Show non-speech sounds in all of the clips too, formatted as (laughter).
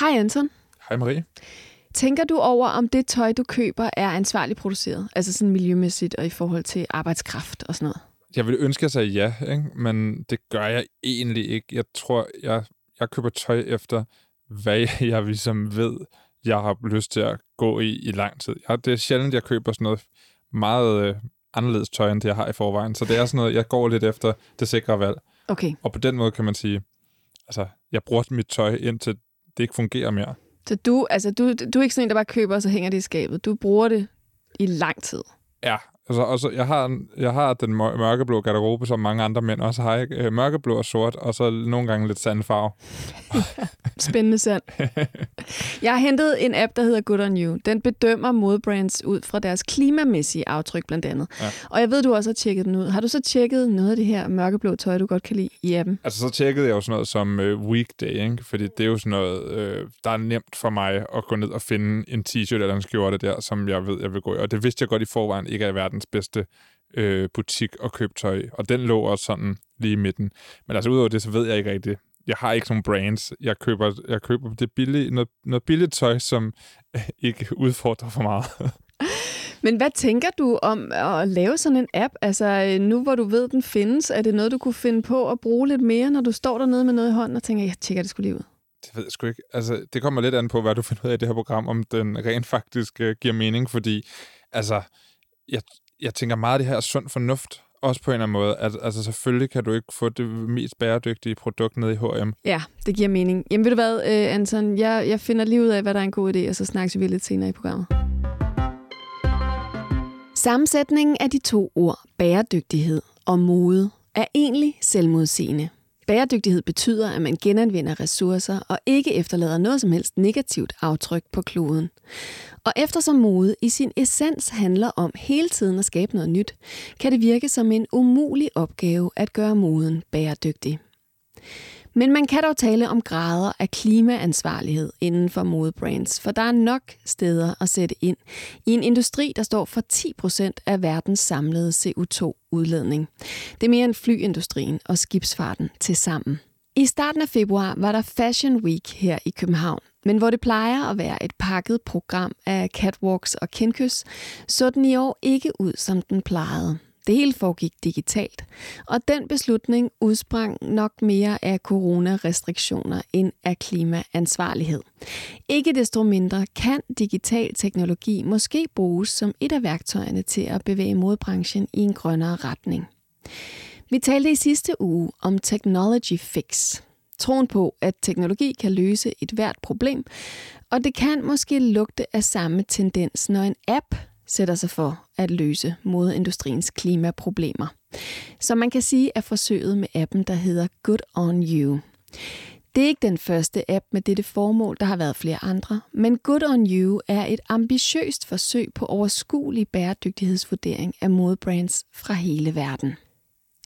Hej Anton. Hej Marie. Tænker du over, om det tøj, du køber, er ansvarligt produceret? Altså sådan miljømæssigt og i forhold til arbejdskraft og sådan noget? Jeg ville ønske, at jeg sagde ja, ikke? men det gør jeg egentlig ikke. Jeg tror, jeg, jeg køber tøj efter, hvad (laughs) jeg ligesom ved, jeg har lyst til at gå i i lang tid. Jeg, det er sjældent, jeg køber sådan noget meget øh, anderledes tøj, end det jeg har i forvejen. Så det er sådan noget, jeg går lidt efter det sikre valg. Okay. Og på den måde kan man sige, altså, jeg bruger mit tøj indtil det ikke fungerer mere. Så du, altså, du, du er ikke sådan en, der bare køber, og så hænger det i skabet. Du bruger det i lang tid. Ja, altså, altså jeg, har, jeg har den mørkeblå garderobe, som mange andre mænd også har. Ikke? Øh, mørkeblå og sort, og så nogle gange lidt sandfarve. (laughs) Spændende sand. Jeg har hentet en app, der hedder Good On You. Den bedømmer modebrands ud fra deres klimamæssige aftryk blandt andet. Ja. Og jeg ved, du også har tjekket den ud. Har du så tjekket noget af det her mørkeblå tøj, du godt kan lide i appen? Altså så tjekkede jeg jo sådan noget som uh, Weekday, ikke? fordi det er jo sådan noget, uh, der er nemt for mig at gå ned og finde en t-shirt eller en skjorte der, som jeg ved, jeg vil gå i. Og det vidste jeg godt i forvejen ikke er verdens bedste uh, butik at købe tøj. Og den lå også sådan lige i midten. Men altså udover det, så ved jeg ikke rigtigt, jeg har ikke sådan brands. Jeg køber, jeg køber det billige, noget, noget billigt tøj, som (laughs) ikke udfordrer for meget. (laughs) Men hvad tænker du om at lave sådan en app? Altså nu hvor du ved, den findes, er det noget, du kunne finde på at bruge lidt mere, når du står dernede med noget i hånden og tænker, jeg tjekker det skulle lige ud? Det ved jeg sgu ikke. Altså, det kommer lidt an på, hvad du finder ud af i det her program, om den rent faktisk uh, giver mening, fordi altså, jeg, jeg tænker meget, det her er sund fornuft også på en eller anden måde. At, altså selvfølgelig kan du ikke få det mest bæredygtige produkt ned i H&M. Ja, det giver mening. Jamen ved du hvad, uh, Anton, jeg, jeg finder lige ud af, hvad der er en god idé, og så snakkes vi lidt senere i programmet. Sammensætningen af de to ord, bæredygtighed og mode, er egentlig selvmodsigende. Bæredygtighed betyder, at man genanvender ressourcer og ikke efterlader noget som helst negativt aftryk på kloden. Og eftersom mode i sin essens handler om hele tiden at skabe noget nyt, kan det virke som en umulig opgave at gøre moden bæredygtig. Men man kan dog tale om grader af klimaansvarlighed inden for modebrands, for der er nok steder at sætte ind i en industri, der står for 10% af verdens samlede CO2-udledning. Det er mere end flyindustrien og skibsfarten til sammen. I starten af februar var der Fashion Week her i København, men hvor det plejer at være et pakket program af catwalks og kendkys, så den i år ikke ud, som den plejede. Det hele foregik digitalt, og den beslutning udsprang nok mere af coronarestriktioner end af klimaansvarlighed. Ikke desto mindre kan digital teknologi måske bruges som et af værktøjerne til at bevæge modbranchen i en grønnere retning. Vi talte i sidste uge om Technology Fix. Troen på, at teknologi kan løse et hvert problem, og det kan måske lugte af samme tendens, når en app sætter sig for at løse modeindustriens klimaproblemer. Så man kan sige, at forsøget med appen, der hedder Good On You. Det er ikke den første app med dette formål, der har været flere andre, men Good On You er et ambitiøst forsøg på overskuelig bæredygtighedsvurdering af modebrands fra hele verden.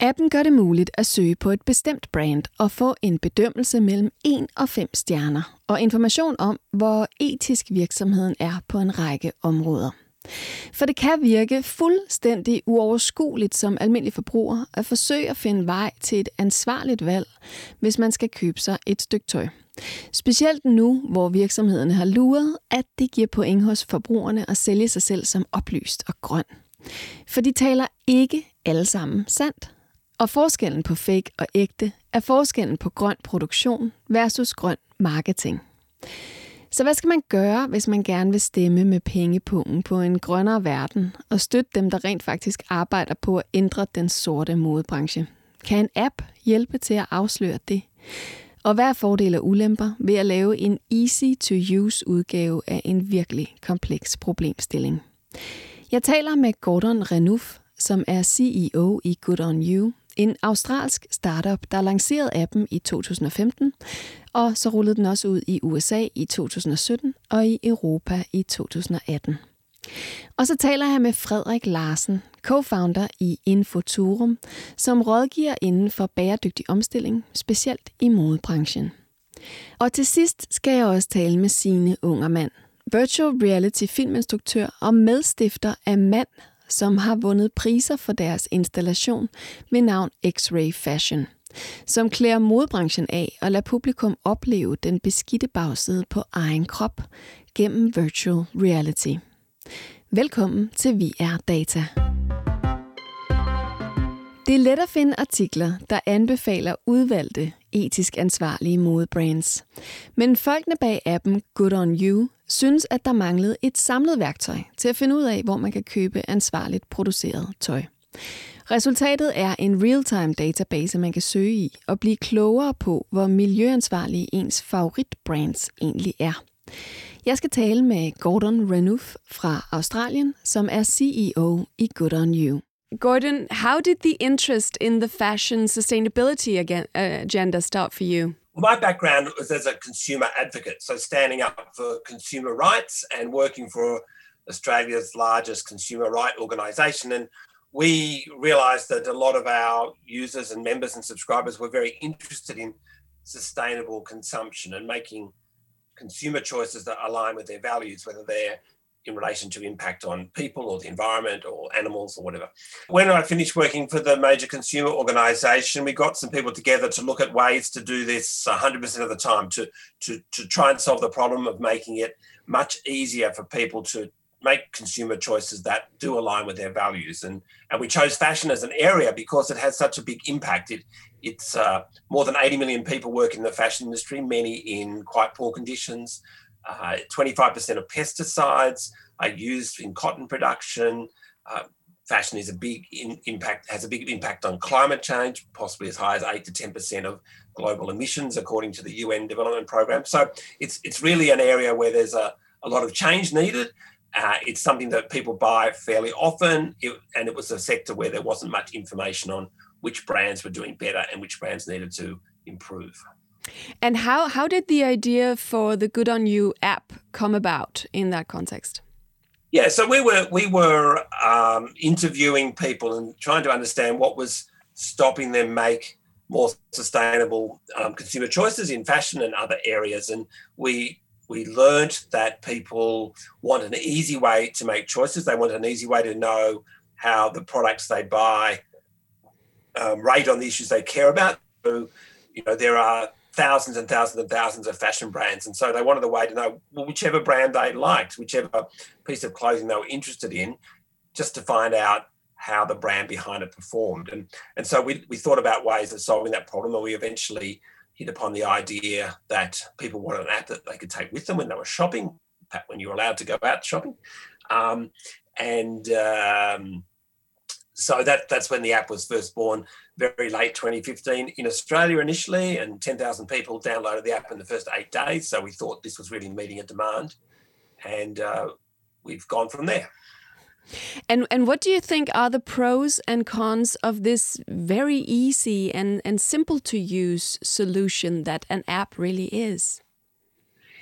Appen gør det muligt at søge på et bestemt brand og få en bedømmelse mellem 1 og 5 stjerner og information om, hvor etisk virksomheden er på en række områder. For det kan virke fuldstændig uoverskueligt som almindelig forbruger at forsøge at finde vej til et ansvarligt valg, hvis man skal købe sig et stykke tøj. Specielt nu, hvor virksomhederne har luret, at det giver point hos forbrugerne at sælge sig selv som oplyst og grøn. For de taler ikke alle sammen sandt. Og forskellen på fake og ægte er forskellen på grøn produktion versus grøn marketing. Så hvad skal man gøre, hvis man gerne vil stemme med pengepungen på en grønnere verden og støtte dem, der rent faktisk arbejder på at ændre den sorte modebranche? Kan en app hjælpe til at afsløre det? Og hvad er fordele og ulemper ved at lave en easy-to-use udgave af en virkelig kompleks problemstilling? Jeg taler med Gordon Renouf, som er CEO i Good On You, en australsk startup, der lancerede appen i 2015, og så rullede den også ud i USA i 2017 og i Europa i 2018. Og så taler jeg med Frederik Larsen, co-founder i Infoturum, som rådgiver inden for bæredygtig omstilling, specielt i modebranchen. Og til sidst skal jeg også tale med Sine Ungermand, virtual reality filminstruktør og medstifter af Mand, som har vundet priser for deres installation med navn X-Ray Fashion. som klæder modbranchen af og lader publikum opleve den beskidte bagside på egen krop gennem virtual reality. Velkommen til VR Data. Det er let at finde artikler, der anbefaler udvalgte, etisk ansvarlige modebrands. Men folkene bag appen Good On You synes, at der manglede et samlet værktøj til at finde ud af, hvor man kan købe ansvarligt produceret tøj. Resultatet er en real-time database, man kan søge i og blive klogere på, hvor miljøansvarlige ens favoritbrands egentlig er. Jeg skal tale med Gordon Renouf fra Australien, som er CEO i Good On You. Gordon, how did the interest in the fashion sustainability uh, agenda start for you? Well, my background was as a consumer advocate, so standing up for consumer rights and working for Australia's largest consumer right organisation. And we realized that a lot of our users and members and subscribers were very interested in sustainable consumption and making consumer choices that align with their values, whether they're in relation to impact on people or the environment or animals or whatever. When I finished working for the major consumer organization, we got some people together to look at ways to do this 100% of the time, to, to, to try and solve the problem of making it much easier for people to make consumer choices that do align with their values. And, and we chose fashion as an area because it has such a big impact. It, it's uh, more than 80 million people work in the fashion industry, many in quite poor conditions. Uh, 25% of pesticides are used in cotton production. Uh, fashion is a big in, impact, has a big impact on climate change, possibly as high as 8 to 10% of global emissions, according to the UN Development Programme. So it's, it's really an area where there's a, a lot of change needed. Uh, it's something that people buy fairly often, it, and it was a sector where there wasn't much information on which brands were doing better and which brands needed to improve. And how how did the idea for the Good on You app come about in that context? Yeah, so we were we were um, interviewing people and trying to understand what was stopping them make more sustainable um, consumer choices in fashion and other areas, and we we learned that people want an easy way to make choices. They want an easy way to know how the products they buy um, rate on the issues they care about. So, you know, there are thousands and thousands and thousands of fashion brands, and so they wanted a way to know whichever brand they liked, whichever piece of clothing they were interested in, just to find out how the brand behind it performed. And and so we we thought about ways of solving that problem, and we eventually hit upon the idea that people wanted an app that they could take with them when they were shopping, when you were allowed to go out shopping. Um, and um, so that that's when the app was first born, very late 2015 in Australia initially, and 10,000 people downloaded the app in the first eight days. So we thought this was really meeting a demand, and uh, we've gone from there. And and what do you think are the pros and cons of this very easy and, and simple to use solution that an app really is?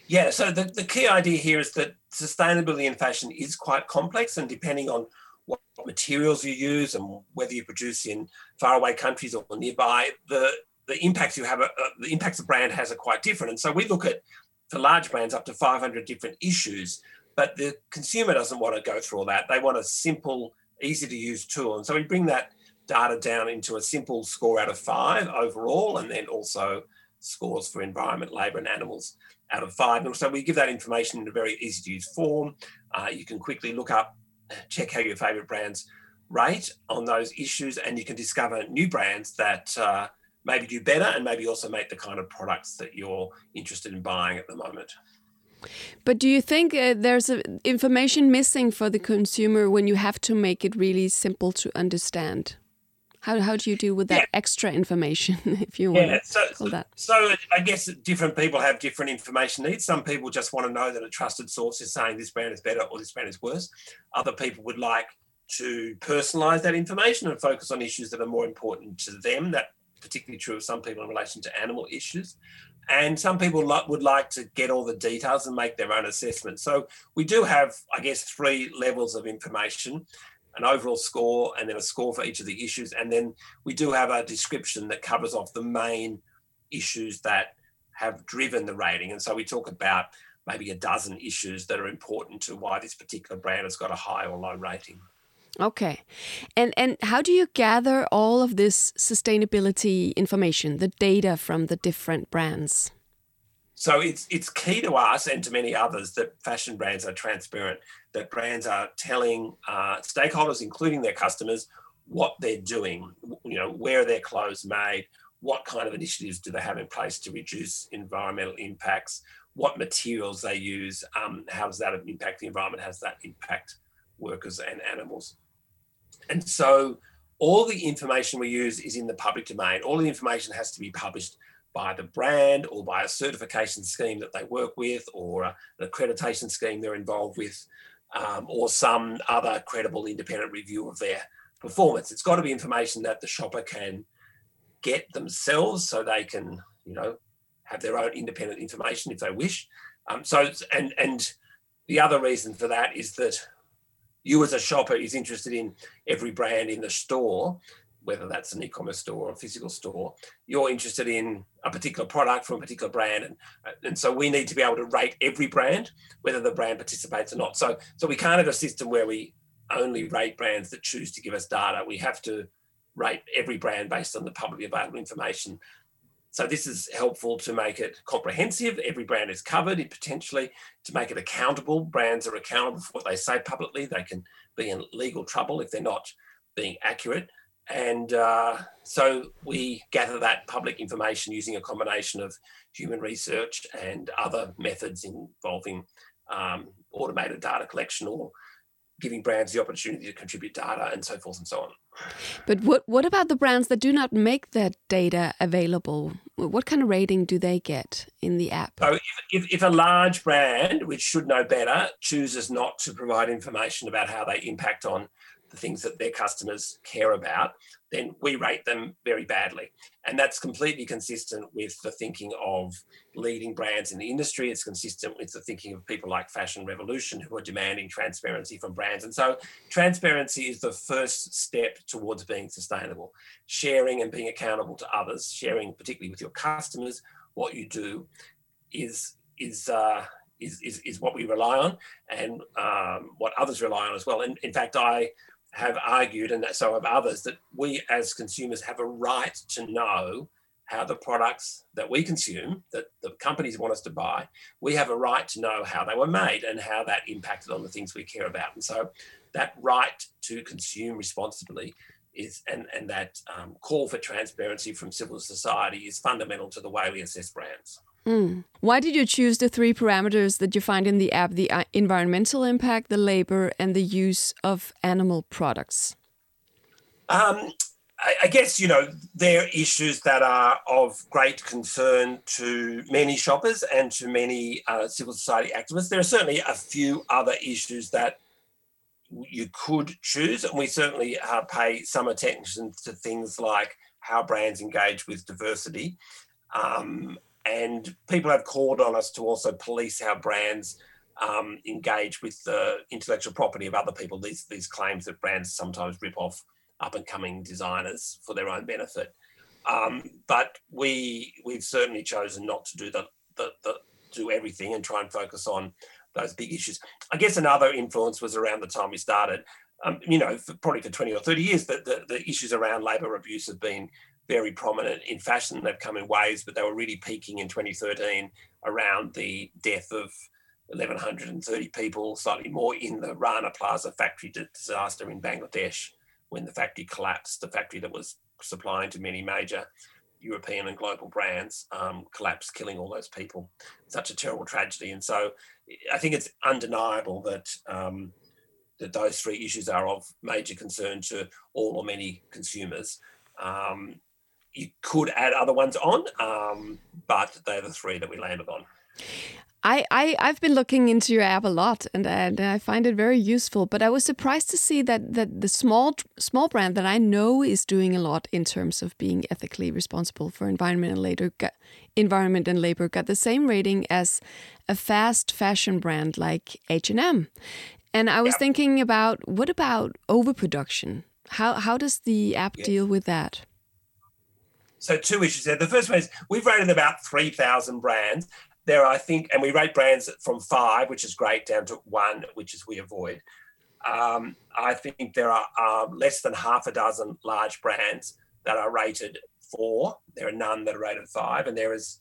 Yeah, so the, the key idea here is that sustainability in fashion is quite complex and depending on what materials you use and whether you produce in faraway countries or nearby, the the impacts you have, uh, the impacts the brand has are quite different. And so we look at for large brands up to 500 different issues but the consumer doesn't want to go through all that. They want a simple, easy to use tool. And so we bring that data down into a simple score out of five overall, and then also scores for environment, labour, and animals out of five. And so we give that information in a very easy to use form. Uh, you can quickly look up, check how your favourite brands rate on those issues, and you can discover new brands that uh, maybe do better and maybe also make the kind of products that you're interested in buying at the moment. But do you think uh, there's a, information missing for the consumer when you have to make it really simple to understand? How, how do you deal with that yeah. extra information, (laughs) if you want yeah, so, to call that? So I guess different people have different information needs. Some people just want to know that a trusted source is saying this brand is better or this brand is worse. Other people would like to personalize that information and focus on issues that are more important to them. That particularly true of some people in relation to animal issues. And some people would like to get all the details and make their own assessment. So we do have, I guess, three levels of information an overall score and then a score for each of the issues. And then we do have a description that covers off the main issues that have driven the rating. And so we talk about maybe a dozen issues that are important to why this particular brand has got a high or low rating. Okay. And and how do you gather all of this sustainability information, the data from the different brands? So it's it's key to us and to many others that fashion brands are transparent, that brands are telling uh, stakeholders, including their customers, what they're doing. You know, where are their clothes made? What kind of initiatives do they have in place to reduce environmental impacts? What materials they use? Um, how does that impact the environment? How does that impact workers and animals? And so all the information we use is in the public domain. All the information has to be published by the brand or by a certification scheme that they work with or an accreditation scheme they're involved with um, or some other credible independent review of their performance. It's got to be information that the shopper can get themselves so they can, you know, have their own independent information if they wish. Um, so, and, and the other reason for that is that you as a shopper is interested in every brand in the store whether that's an e-commerce store or a physical store, you're interested in a particular product from a particular brand. And, uh, and so we need to be able to rate every brand, whether the brand participates or not. So, so we can't have a system where we only rate brands that choose to give us data. We have to rate every brand based on the publicly available information. So this is helpful to make it comprehensive. Every brand is covered, it potentially to make it accountable. Brands are accountable for what they say publicly. They can be in legal trouble if they're not being accurate. And uh, so we gather that public information using a combination of human research and other methods involving um, automated data collection or giving brands the opportunity to contribute data and so forth and so on. But what what about the brands that do not make that data available? What kind of rating do they get in the app? So if, if, if a large brand, which should know better, chooses not to provide information about how they impact on the things that their customers care about, then we rate them very badly. And that's completely consistent with the thinking of leading brands in the industry. It's consistent with the thinking of people like Fashion Revolution who are demanding transparency from brands. And so transparency is the first step towards being sustainable. Sharing and being accountable to others, sharing particularly with your customers what you do is is uh, is, is, is what we rely on and um, what others rely on as well. And in fact, I have argued, and so have others, that we as consumers have a right to know how the products that we consume, that the companies want us to buy, we have a right to know how they were made and how that impacted on the things we care about. And so that right to consume responsibly is, and, and that um, call for transparency from civil society is fundamental to the way we assess brands. Mm. Why did you choose the three parameters that you find in the app the uh, environmental impact, the labor, and the use of animal products? Um, I, I guess, you know, they're issues that are of great concern to many shoppers and to many uh, civil society activists. There are certainly a few other issues that you could choose, and we certainly uh, pay some attention to things like how brands engage with diversity. Um, and people have called on us to also police how brands um, engage with the intellectual property of other people. These these claims that brands sometimes rip off up and coming designers for their own benefit. Um, but we we've certainly chosen not to do the, the, the do everything and try and focus on those big issues. I guess another influence was around the time we started. Um, you know, for, probably for 20 or 30 years, the, the, the issues around labour abuse have been very prominent in fashion. They've come in waves, but they were really peaking in 2013 around the death of 1,130 people, slightly more in the Rana Plaza factory disaster in Bangladesh when the factory collapsed, the factory that was supplying to many major European and global brands um, collapsed, killing all those people. Such a terrible tragedy. And so I think it's undeniable that um, that those three issues are of major concern to all or many consumers. Um, you could add other ones on, um, but they're the three that we landed on. I, I I've been looking into your app a lot and, and I find it very useful. But I was surprised to see that that the small small brand that I know is doing a lot in terms of being ethically responsible for environment and labor got, environment and labor got the same rating as a fast fashion brand like H and M. And I was yep. thinking about what about overproduction? How how does the app deal with that? So two issues there. The first one is we've rated about 3,000 brands. There, I think, and we rate brands from five, which is great, down to one, which is we avoid. um, I think there are uh, less than half a dozen large brands that are rated four. There are none that are rated five, and there is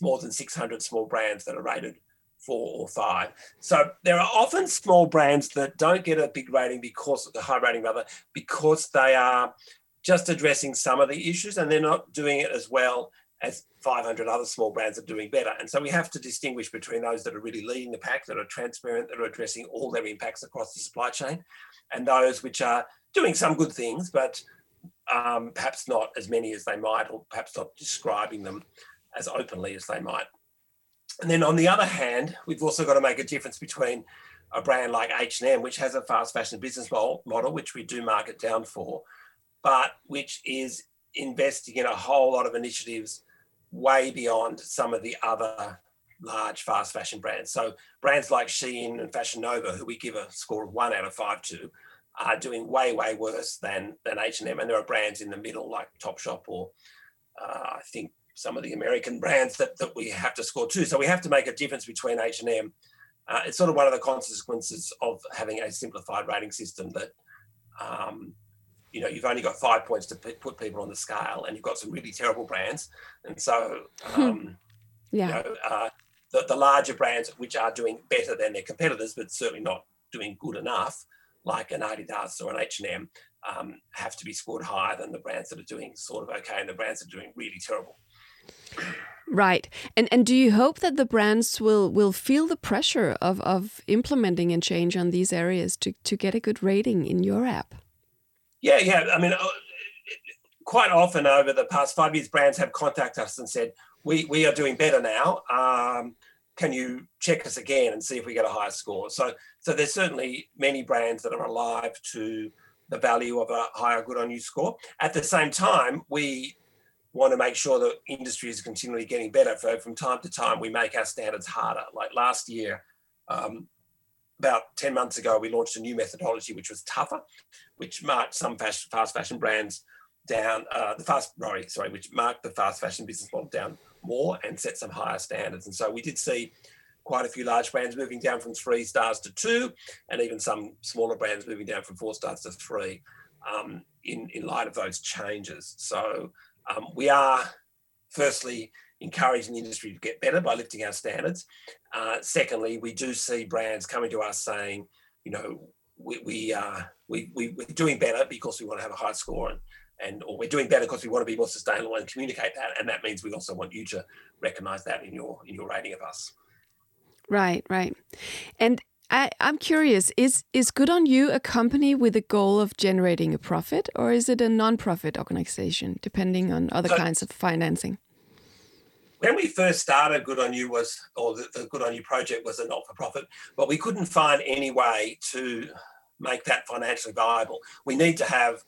more than 600 small brands that are rated four or five. So there are often small brands that don't get a big rating because of the high rating rather because they are just addressing some of the issues and they're not doing it as well as 500 other small brands are doing better. And so we have to distinguish between those that are really leading the pack, that are transparent, that are addressing all their impacts across the supply chain, and those which are doing some good things, but um, perhaps not as many as they might, or perhaps not describing them as openly as they might. And then on the other hand, we've also got to make a difference between a brand like H&M, which has a fast fashion business model, which we do market down for, but which is investing in a whole lot of initiatives way beyond some of the other large fast fashion brands. So brands like Shein and Fashion Nova, who we give a score of one out of five to, are doing way, way worse than than H&M. And there are brands in the middle like Topshop or uh, I think some of the American brands that, that we have to score too. So we have to make a difference between H&M. Uh, it's sort of one of the consequences of having a simplified rating system that, um, you know, you've only got five points to p- put people on the scale and you've got some really terrible brands. And so, hmm. um, yeah. You know, uh, the, the larger brands which are doing better than their competitors, but certainly not doing good enough, like an Adidas or an H&M, um, have to be scored higher than the brands that are doing sort of okay and the brands that are doing really terrible. Right. And and do you hope that the brands will will feel the pressure of of implementing and change on these areas to to get a good rating in your app? Yeah, yeah. I mean, uh, quite often over the past five years, brands have contacted us and said, "We we are doing better now. Um, can you check us again and see if we get a higher score?" So so there's certainly many brands that are alive to the value of a higher good on you score. At the same time, we want to make sure that industry is continually getting better. So from time to time, we make our standards harder. Like last year, um, about 10 months ago, we launched a new methodology which was tougher, which marked some fast, fast fashion brands down, uh, the fast, sorry, sorry, which marked the fast fashion business model down more and set some higher standards. And so we did see quite a few large brands moving down from three stars to two, and even some smaller brands moving down from four stars to three um, in, in light of those changes. So um, we are, firstly, encouraging the industry to get better by lifting our standards. Uh, secondly, we do see brands coming to us saying, you know, we, we, uh, we, we, we're doing better because we want to have a high score and, and or we're doing better because we want to be more sustainable and communicate that. And that means we also want you to recognize that in your in your rating of us. Right, right. And I, am curious, is is Good on You a company with a goal of generating a profit, or is it a non-profit organization, depending on other so, kinds of financing? When we first started, Good on You was, or the, the Good on You project was a not-for-profit, but we couldn't find any way to make that financially viable. We need to have,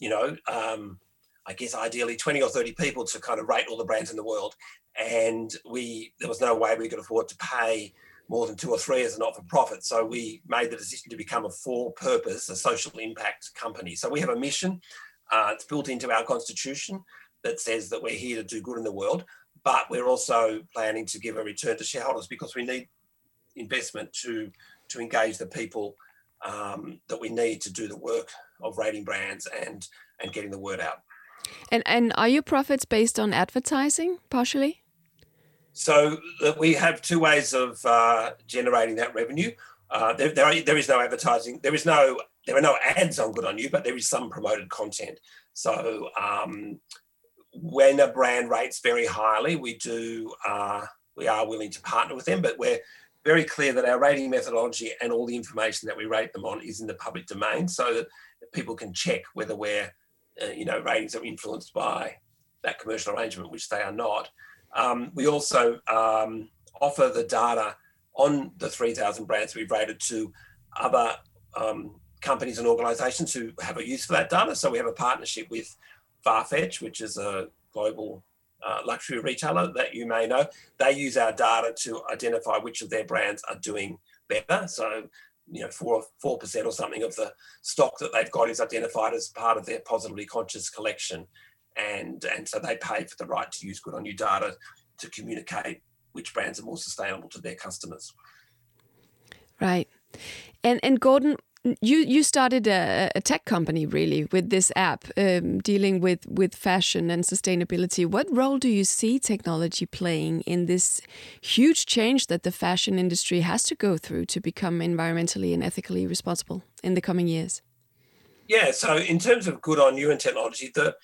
you know, um, I guess ideally 20 or 30 people to kind of rate all the brands in the world. And we there was no way we could afford to pay more than two or three as a not for profit. So we made the decision to become a for purpose, a social impact company. So we have a mission. Uh, it's built into our constitution that says that we're here to do good in the world, but we're also planning to give a return to shareholders because we need investment to to engage the people um, that we need to do the work of rating brands and and getting the word out. And and are your profits based on advertising partially? So we have two ways of uh, generating that revenue. Uh, there, there, are, there is no advertising. There is no there are no ads on Good on You, but there is some promoted content. So um, when a brand rates very highly, we do uh, we are willing to partner with them, but we're very clear that our rating methodology and all the information that we rate them on is in the public domain, so that people can check whether we're uh, you know ratings are influenced by that commercial arrangement, which they are not. Um, we also um, offer the data on the 3,000 brands we've rated to other um, companies and organisations who have a use for that data. So we have a partnership with Farfetch, which is a global uh, luxury retailer that you may know. They use our data to identify which of their brands are doing better. So you know, four four percent or something of the stock that they've got is identified as part of their positively conscious collection and and so they pay for the right to use good on you data to communicate which brands are more sustainable to their customers. Right, and and Gordon, you you started a, a, tech company really with this app um, dealing with with fashion and sustainability. What role do you see technology playing in this huge change that the fashion industry has to go through to become environmentally and ethically responsible in the coming years? Yeah, so in terms of good on you and technology, the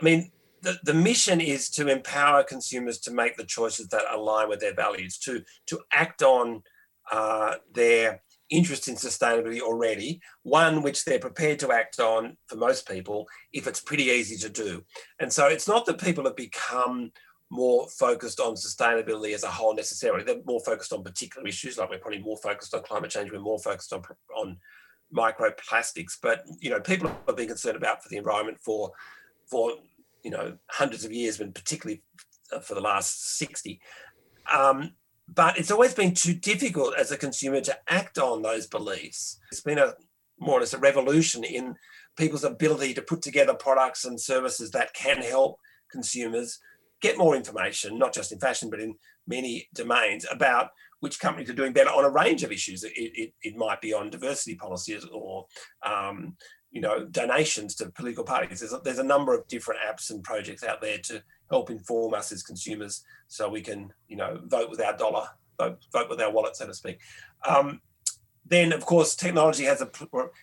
I mean the, the mission is to empower consumers to make the choices that align with their values, to to act on uh, their interest in sustainability already, one which they're prepared to act on for most people if it's pretty easy to do. And so it's not that people have become more focused on sustainability as a whole necessarily. They're more focused on particular issues, like we're probably more focused on climate change, we're more focused on on microplastics. But you know, people have been concerned about for the environment for for you know hundreds of years, but particularly for the last 60. Um, but it's always been too difficult as a consumer to act on those beliefs. It's been a more or less a revolution in people's ability to put together products and services that can help consumers get more information, not just in fashion, but in many domains about which companies are doing better on a range of issues. It, it, it might be on diversity policies or, um, you know, donations to political parties. There's a, there's a number of different apps and projects out there to help inform us as consumers so we can, you know, vote with our dollar, vote, vote with our wallet, so to speak. Um, then, of course, technology has a,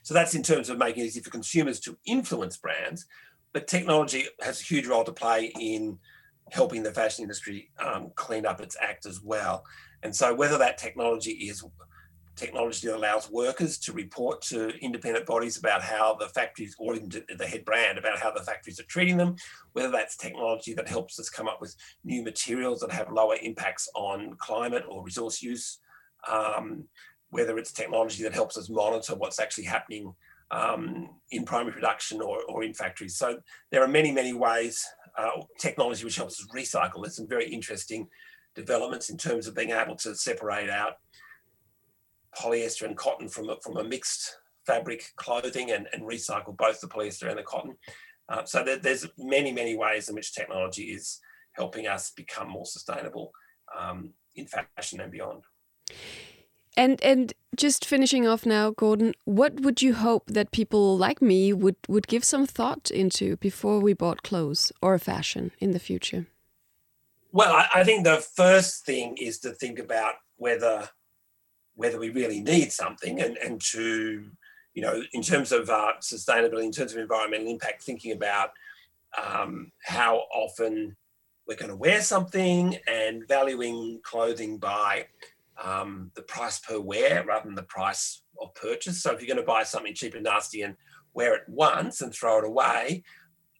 so that's in terms of making it easy for consumers to influence brands, but technology has a huge role to play in helping the fashion industry um, clean up its act as well. And so whether that technology is technology that allows workers to report to independent bodies about how the factories or the head brand about how the factories are treating them, whether that's technology that helps us come up with new materials that have lower impacts on climate or resource use, um, whether it's technology that helps us monitor what's actually happening um, in primary production or, or in factories. So there are many, many ways, uh, technology which helps us recycle. There's some very interesting developments in terms of being able to separate out polyester and cotton from a, from a mixed fabric clothing and, and recycle both the polyester and the cotton. Uh, so there, there's many, many ways in which technology is helping us become more sustainable um, in fashion and beyond. And and just finishing off now, Gordon, what would you hope that people like me would would give some thought into before we bought clothes or fashion in the future? Well, I, I think the first thing is to think about whether whether we really need something and, and to, you know, in terms of uh, sustainability, in terms of environmental impact, thinking about um, how often we're going to wear something and valuing clothing by um, the price per wear rather than the price of purchase. So if you're going to buy something cheap and nasty and wear it once and throw it away,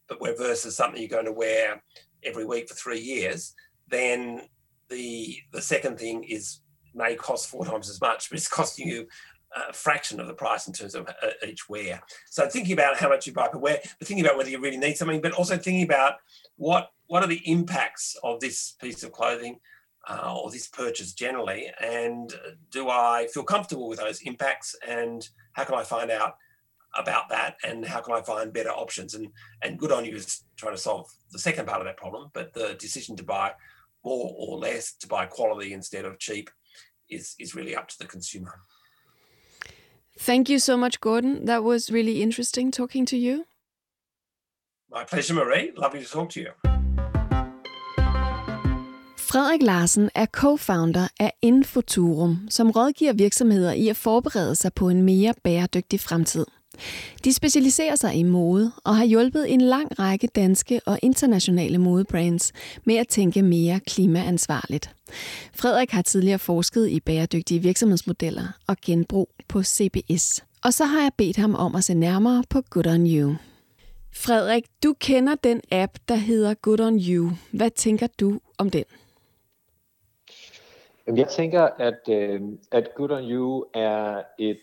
but where versus something you're going to wear every week for three years, then the the second thing is may cost four times as much, but it's costing you a fraction of the price in terms of uh, each wear. So thinking about how much you buy per wear, but thinking about whether you really need something, but also thinking about what what are the impacts of this piece of clothing uh, or this purchase generally, and do I feel comfortable with those impacts, and how can I find out about that, and how can I find better options? And and good on you is trying to solve the second part of that problem, but the decision to buy more or less, to buy quality instead of cheap, is is really up to the consumer. Thank you so much, Gordon. That was really interesting talking to you. My pleasure, Marie. Lovely to talk to you. Frederik Larsen er co-founder af Infoturum, som rådgiver virksomheder i at forberede sig på en mere bæredygtig fremtid. De specialiserer sig i mode og har hjulpet en lang række danske og internationale modebrands med at tænke mere klimaansvarligt. Frederik har tidligere forsket i bæredygtige virksomhedsmodeller og genbrug på CBS. Og så har jeg bedt ham om at se nærmere på Good On You. Frederik, du kender den app, der hedder Good On You. Hvad tænker du om den? Jeg tænker, at, øh, at Good On You er et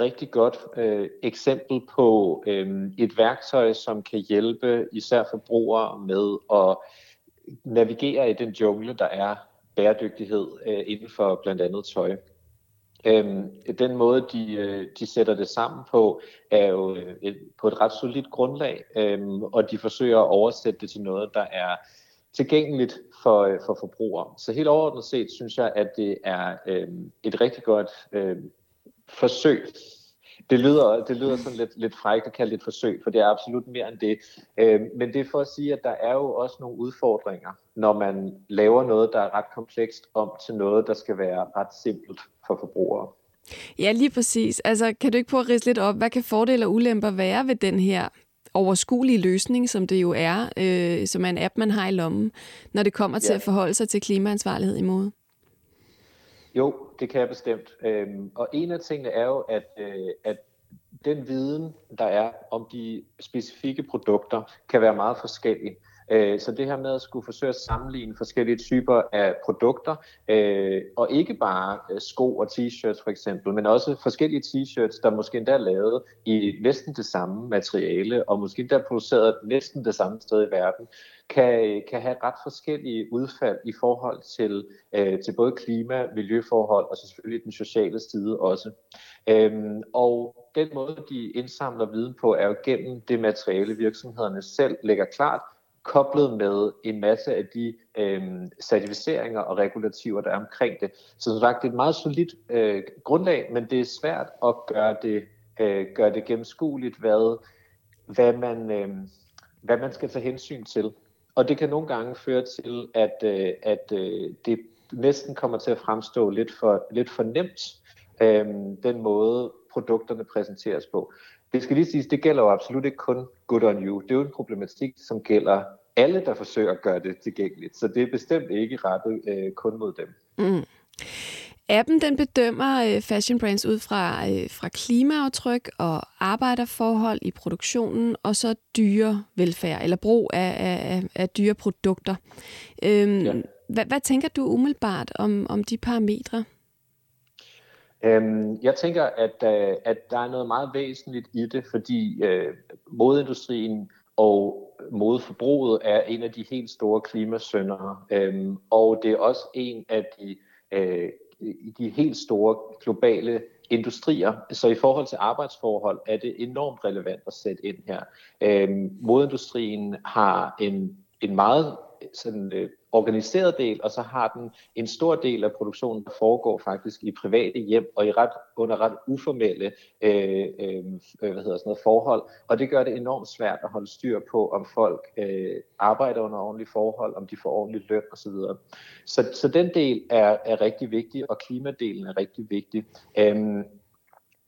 rigtig godt øh, eksempel på øh, et værktøj, som kan hjælpe især forbrugere med at navigere i den jungle, der er bæredygtighed øh, inden for blandt andet tøj. Øhm, den måde, de, øh, de sætter det sammen på, er jo øh, et, på et ret solidt grundlag, øhm, og de forsøger at oversætte det til noget, der er tilgængeligt for, øh, for forbrugere. Så helt overordnet set synes jeg, at det er øhm, et rigtig godt øhm, forsøg. det lyder, det lyder sådan lidt, lidt frækt at kalde det et forsøg, for det er absolut mere end det. Øh, men det er for at sige, at der er jo også nogle udfordringer, når man laver noget, der er ret komplekst, om til noget, der skal være ret simpelt for forbrugere. Ja, lige præcis. Altså, kan du ikke prøve at rise lidt op, hvad kan fordele og ulemper være ved den her overskuelige løsning, som det jo er, øh, som er en app, man har i lommen, når det kommer til ja. at forholde sig til klimaansvarlighed i mode? Jo, det kan jeg bestemt. Øhm, og en af tingene er jo, at, øh, at den viden, der er om de specifikke produkter, kan være meget forskellig. Øh, så det her med at skulle forsøge at sammenligne forskellige typer af produkter, øh, og ikke bare øh, sko og t-shirts for eksempel, men også forskellige t-shirts, der måske endda er lavet i næsten det samme materiale, og måske endda produceret næsten det samme sted i verden, kan, kan have ret forskellige udfald i forhold til, øh, til både klima, miljøforhold og selvfølgelig den sociale side også. Øhm, og den måde, de indsamler viden på, er jo gennem det materiale, virksomhederne selv lægger klart, koblet med en masse af de øh, certificeringer og regulativer, der er omkring det. Så som sagt, det er et meget solidt øh, grundlag, men det er svært at gøre det, øh, gøre det gennemskueligt, hvad, hvad, man, øh, hvad man skal tage hensyn til. Og det kan nogle gange føre til, at, øh, at øh, det næsten kommer til at fremstå lidt for, lidt for nemt, øh, den måde produkterne præsenteres på. Det skal lige siges, det gælder jo absolut ikke kun Good on You. Det er jo en problematik, som gælder alle, der forsøger at gøre det tilgængeligt. Så det er bestemt ikke rettet øh, kun mod dem. Mm. Appen den bedømmer øh, fashion brands ud fra, øh, fra klimaaftryk og arbejderforhold i produktionen, og så dyre velfærd, eller brug af, af, af dyre produkter. Øhm, ja. hvad, hvad tænker du umiddelbart om, om de parametre? Øhm, jeg tænker, at, øh, at der er noget meget væsentligt i det, fordi øh, modeindustrien og modeforbruget er en af de helt store klimasønder, øhm, og det er også en af de, øh, i de helt store globale industrier. Så i forhold til arbejdsforhold er det enormt relevant at sætte ind her. Øhm, modeindustrien har en, en meget sådan, øh, organiseret del, og så har den en stor del af produktionen, der foregår faktisk i private hjem og i ret, under ret uformelle øh, øh, øh, hvad hedder sådan noget, forhold. Og det gør det enormt svært at holde styr på, om folk øh, arbejder under ordentlige forhold, om de får ordentlig løn osv. Så, så så den del er, er rigtig vigtig, og klimadelen er rigtig vigtig. Øhm,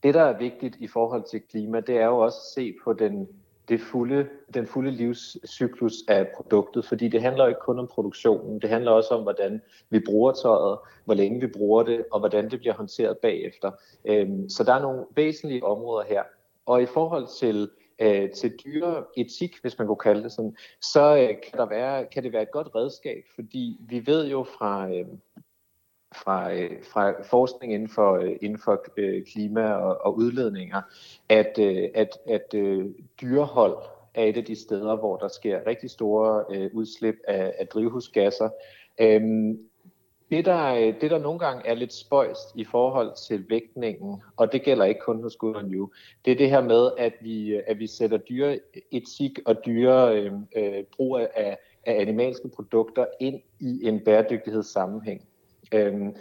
det, der er vigtigt i forhold til klima, det er jo også at se på den det fulde, den fulde livscyklus af produktet, fordi det handler ikke kun om produktionen, det handler også om, hvordan vi bruger tøjet, hvor længe vi bruger det, og hvordan det bliver håndteret bagefter. Øhm, så der er nogle væsentlige områder her. Og i forhold til øh, til dyre etik, hvis man kunne kalde det sådan, så øh, kan, der være, kan det være et godt redskab, fordi vi ved jo fra, øh, fra, øh, fra forskning inden for, øh, inden for øh, klima og, og udledninger, at, øh, at, at øh, dyrehold er et af de steder, hvor der sker rigtig store øh, udslip af, af drivhusgasser. Øhm, det der, øh, det, der nogle gange er lidt spøjst i forhold til vægtningen, og det gælder ikke kun hos Good on You, det er det her med, at vi, øh, at vi sætter dyre etik og dyre øh, øh, brug af, af animalske produkter ind i en bæredygtighedssammenhæng. Øhm,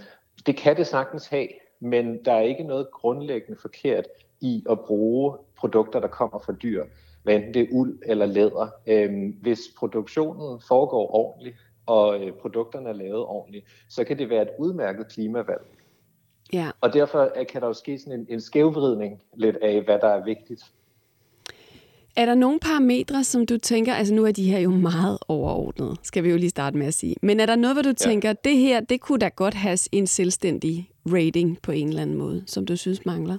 det kan det sagtens have, men der er ikke noget grundlæggende forkert i at bruge produkter, der kommer fra dyr, hvad enten det er uld eller læder. Øhm, hvis produktionen foregår ordentligt, og øh, produkterne er lavet ordentligt, så kan det være et udmærket klimavalg. Ja. Og derfor kan der jo ske sådan en, en skævvridning lidt af, hvad der er vigtigt. Er der nogle parametre, som du tænker, altså nu er de her jo meget overordnet, skal vi jo lige starte med at sige, men er der noget, hvor du ja. tænker, det her, det kunne da godt have en selvstændig rating på en eller anden måde, som du synes mangler?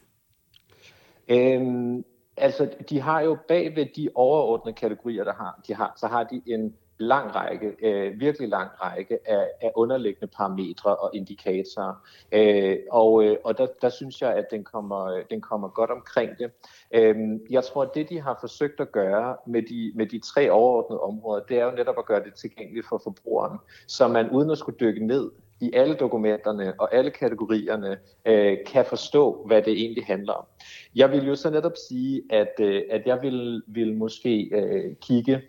Øhm, altså, de har jo bagved de overordnede kategorier, der har, de har, så har de en lang række, øh, virkelig lang række af, af underliggende parametre og indikatorer. Øh, og øh, og der, der synes jeg, at den kommer, den kommer godt omkring det. Øh, jeg tror, at det, de har forsøgt at gøre med de, med de tre overordnede områder, det er jo netop at gøre det tilgængeligt for forbrugeren, så man uden at skulle dykke ned i alle dokumenterne og alle kategorierne øh, kan forstå, hvad det egentlig handler om. Jeg vil jo så netop sige, at, øh, at jeg vil, vil måske øh, kigge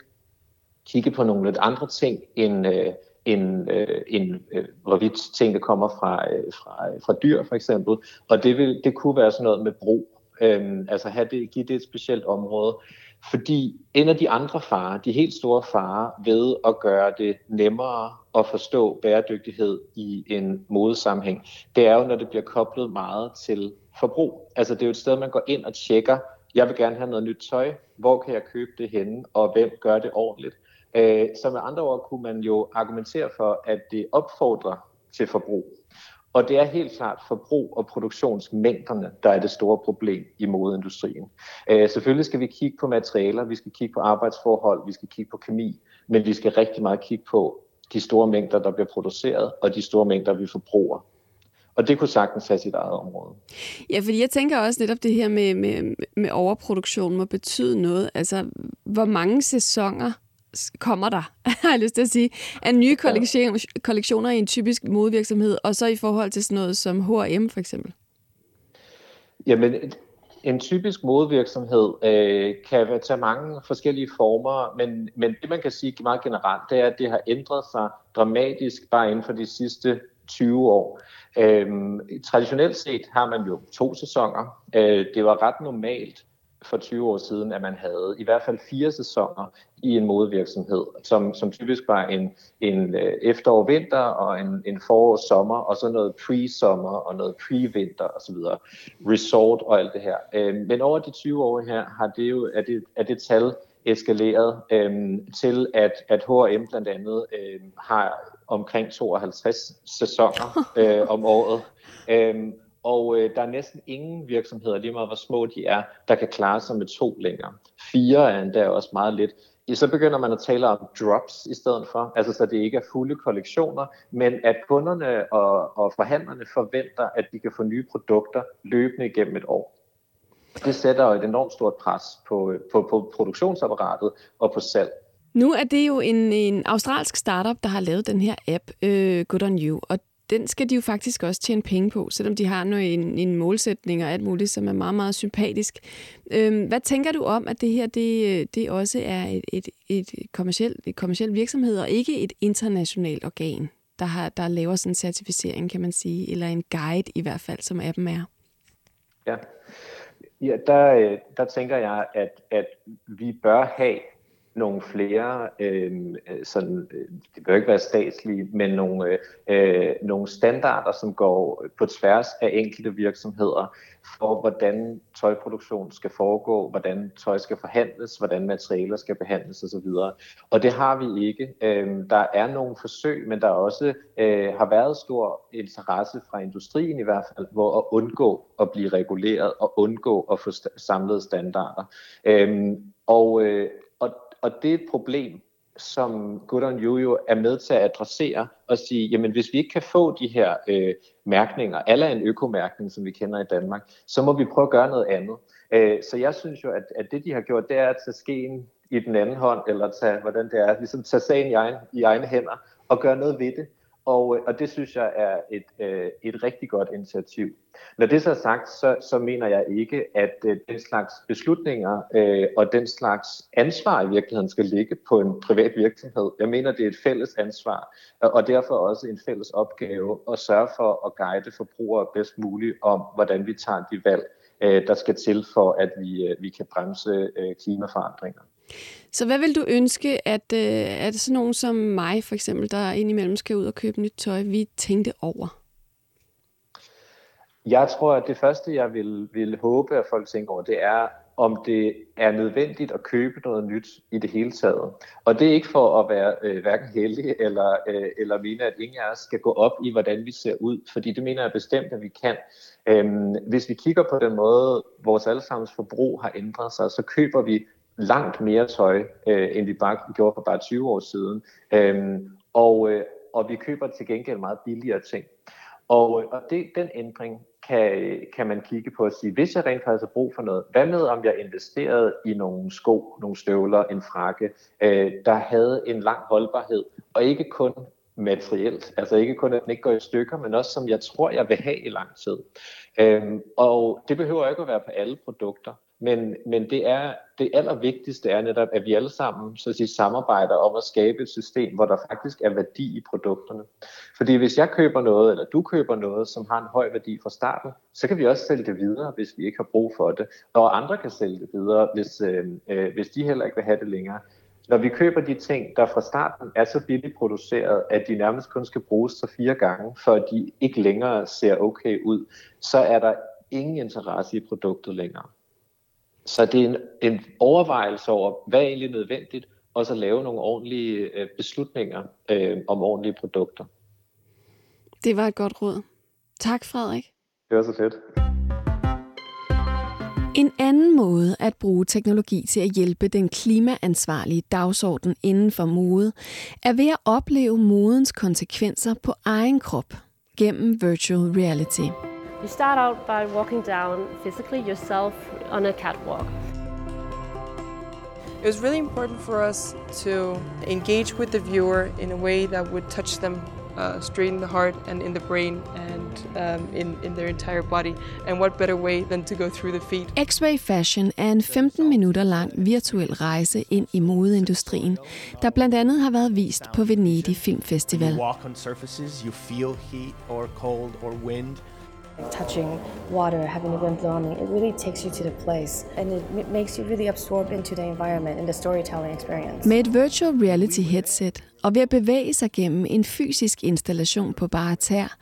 kigge på nogle lidt andre ting, end, øh, end, øh, end øh, hvorvidt ting, der kommer fra, øh, fra, fra dyr for eksempel. Og det, vil, det kunne være sådan noget med brug. Øhm, altså have det, give det et specielt område. Fordi en af de andre farer, de helt store farer ved at gøre det nemmere at forstå bæredygtighed i en modesammenhæng, det er jo, når det bliver koblet meget til forbrug. Altså det er jo et sted, man går ind og tjekker, jeg vil gerne have noget nyt tøj, hvor kan jeg købe det henne, og hvem gør det ordentligt. Øh, så med andre ord kunne man jo argumentere for, at det opfordrer til forbrug. Og det er helt klart forbrug og produktionsmængderne, der er det store problem i modeindustrien. Øh, selvfølgelig skal vi kigge på materialer, vi skal kigge på arbejdsforhold, vi skal kigge på kemi, men vi skal rigtig meget kigge på de store mængder, der bliver produceret, og de store mængder, vi forbruger. Og det kunne sagtens have sit eget område. Ja, fordi jeg tænker også netop det her med, med, med overproduktion må betyde noget. Altså, hvor mange sæsoner kommer der, (laughs) har jeg lyst til at sige, af nye kollektion, kollektioner i en typisk modevirksomhed, og så i forhold til sådan noget som H&M for eksempel? Jamen, en typisk modevirksomhed øh, kan tage mange forskellige former, men, men det man kan sige meget generelt, det er, at det har ændret sig dramatisk bare inden for de sidste 20 år. Øhm, traditionelt set har man jo to sæsoner. Øh, det var ret normalt for 20 år siden, at man havde i hvert fald fire sæsoner i en modevirksomhed, som, som typisk var en, en øh, efterår-vinter og en, en forår-sommer, og så noget pre-sommer og noget pre-vinter osv. Resort og alt det her. Øh, men over de 20 år her har det jo, er det, er det tal eskaleret øh, til, at, at H&M blandt andet øh, har omkring 52 sæsoner (laughs) øh, om året. Øh, og øh, der er næsten ingen virksomheder, lige meget hvor små de er, der kan klare sig med to længere. Fire er endda også meget lidt. Så begynder man at tale om drops i stedet for, altså så det ikke er fulde kollektioner, men at kunderne og, og forhandlerne forventer, at de kan få nye produkter løbende igennem et år. Det sætter et enormt stort pres på, på, på produktionsapparatet og på salg. Nu er det jo en, en australsk startup, der har lavet den her app, øh, Good On You, og den skal de jo faktisk også tjene penge på, selvom de har noget, en, en målsætning og alt muligt, som er meget, meget sympatisk. Øhm, hvad tænker du om, at det her det, det også er et, et, et, kommersielt, et kommersiel virksomhed, og ikke et internationalt organ, der, har, der laver sådan en certificering, kan man sige, eller en guide i hvert fald, som appen er? Ja, ja der, øh, der tænker jeg, at, at vi bør have nogle flere, øh, sådan, øh, det bør ikke være statslige, men nogle, øh, nogle standarder, som går på tværs af enkelte virksomheder for, hvordan tøjproduktion skal foregå, hvordan tøj skal forhandles, hvordan materialer skal behandles osv. Og det har vi ikke. Øh, der er nogle forsøg, men der også øh, har været stor interesse fra industrien i hvert fald, hvor at undgå at blive reguleret og undgå at få samlede standarder. Øh, og, øh, og det er et problem, som Good on You jo er med til at adressere og sige, jamen hvis vi ikke kan få de her øh, mærkninger, alle en økomærkning, som vi kender i Danmark, så må vi prøve at gøre noget andet. Øh, så jeg synes jo, at, at det de har gjort, det er at tage skeen i den anden hånd, eller tage, hvordan det er, ligesom tage sagen i, egen, i egne hænder og gøre noget ved det. Og, øh, og det synes jeg er et, øh, et rigtig godt initiativ. Når det så er sagt, så, så mener jeg ikke, at øh, den slags beslutninger øh, og den slags ansvar i virkeligheden skal ligge på en privat virksomhed. Jeg mener, det er et fælles ansvar, og derfor også en fælles opgave at sørge for at guide forbrugere bedst muligt om, hvordan vi tager de valg, øh, der skal til for, at vi, øh, vi kan bremse øh, klimaforandringer. Så hvad vil du ønske, at, øh, at sådan nogen som mig, for eksempel, der indimellem skal ud og købe nyt tøj, vi tænkte over? Jeg tror, at det første, jeg vil, vil håbe, at folk tænker over, det er, om det er nødvendigt at købe noget nyt i det hele taget. Og det er ikke for at være øh, hverken heldig eller, øh, eller mene, at ingen af os skal gå op i, hvordan vi ser ud, fordi det mener jeg bestemt, at vi kan. Øhm, hvis vi kigger på den måde, vores allesammens forbrug har ændret sig, så køber vi langt mere tøj, øh, end vi bare gjorde for bare 20 år siden. Øhm, og, øh, og vi køber til gengæld meget billigere ting. Og, og det, den ændring kan, kan man kigge på og sige, hvis jeg rent faktisk har brug for noget, hvad med om jeg investerede i nogle sko, nogle støvler, en frakke, øh, der havde en lang holdbarhed, og ikke kun materielt, altså ikke kun at den ikke går i stykker, men også som jeg tror, jeg vil have i lang tid. Øhm, og det behøver ikke at være på alle produkter. Men, men det, er, det allervigtigste er netop, at vi alle sammen så at sige, samarbejder om at skabe et system, hvor der faktisk er værdi i produkterne. Fordi hvis jeg køber noget, eller du køber noget, som har en høj værdi fra starten, så kan vi også sælge det videre, hvis vi ikke har brug for det. Og andre kan sælge det videre, hvis, øh, øh hvis de heller ikke vil have det længere. Når vi køber de ting, der fra starten er så billigt produceret, at de nærmest kun skal bruges så fire gange, for de ikke længere ser okay ud, så er der ingen interesse i produktet længere. Så det er en, en overvejelse over, hvad er egentlig nødvendigt, og så lave nogle ordentlige øh, beslutninger øh, om ordentlige produkter. Det var et godt råd. Tak, Frederik. Det var så fedt. En anden måde at bruge teknologi til at hjælpe den klimaansvarlige dagsorden inden for mode, er ved at opleve modens konsekvenser på egen krop gennem virtual reality. You start out by walking down physically yourself on a catwalk. It was really important for us to engage with the viewer in a way that would touch them uh, straight in the heart and in the brain and um, in, in their entire body. And what better way than to go through the feet? X-Ray Fashion er en 15 minutter lang virtuel rejse ind i modeindustrien, der blandt andet har været vist på Venedig Film Festival. You walk on surfaces, you feel heat or cold or wind. Touching water, having the wind blowing, it really takes you to the place and it makes you really absorb into the environment and the storytelling experience. Med et virtual reality headset og ved at bevæge sig gennem en fysisk installation på bare tær,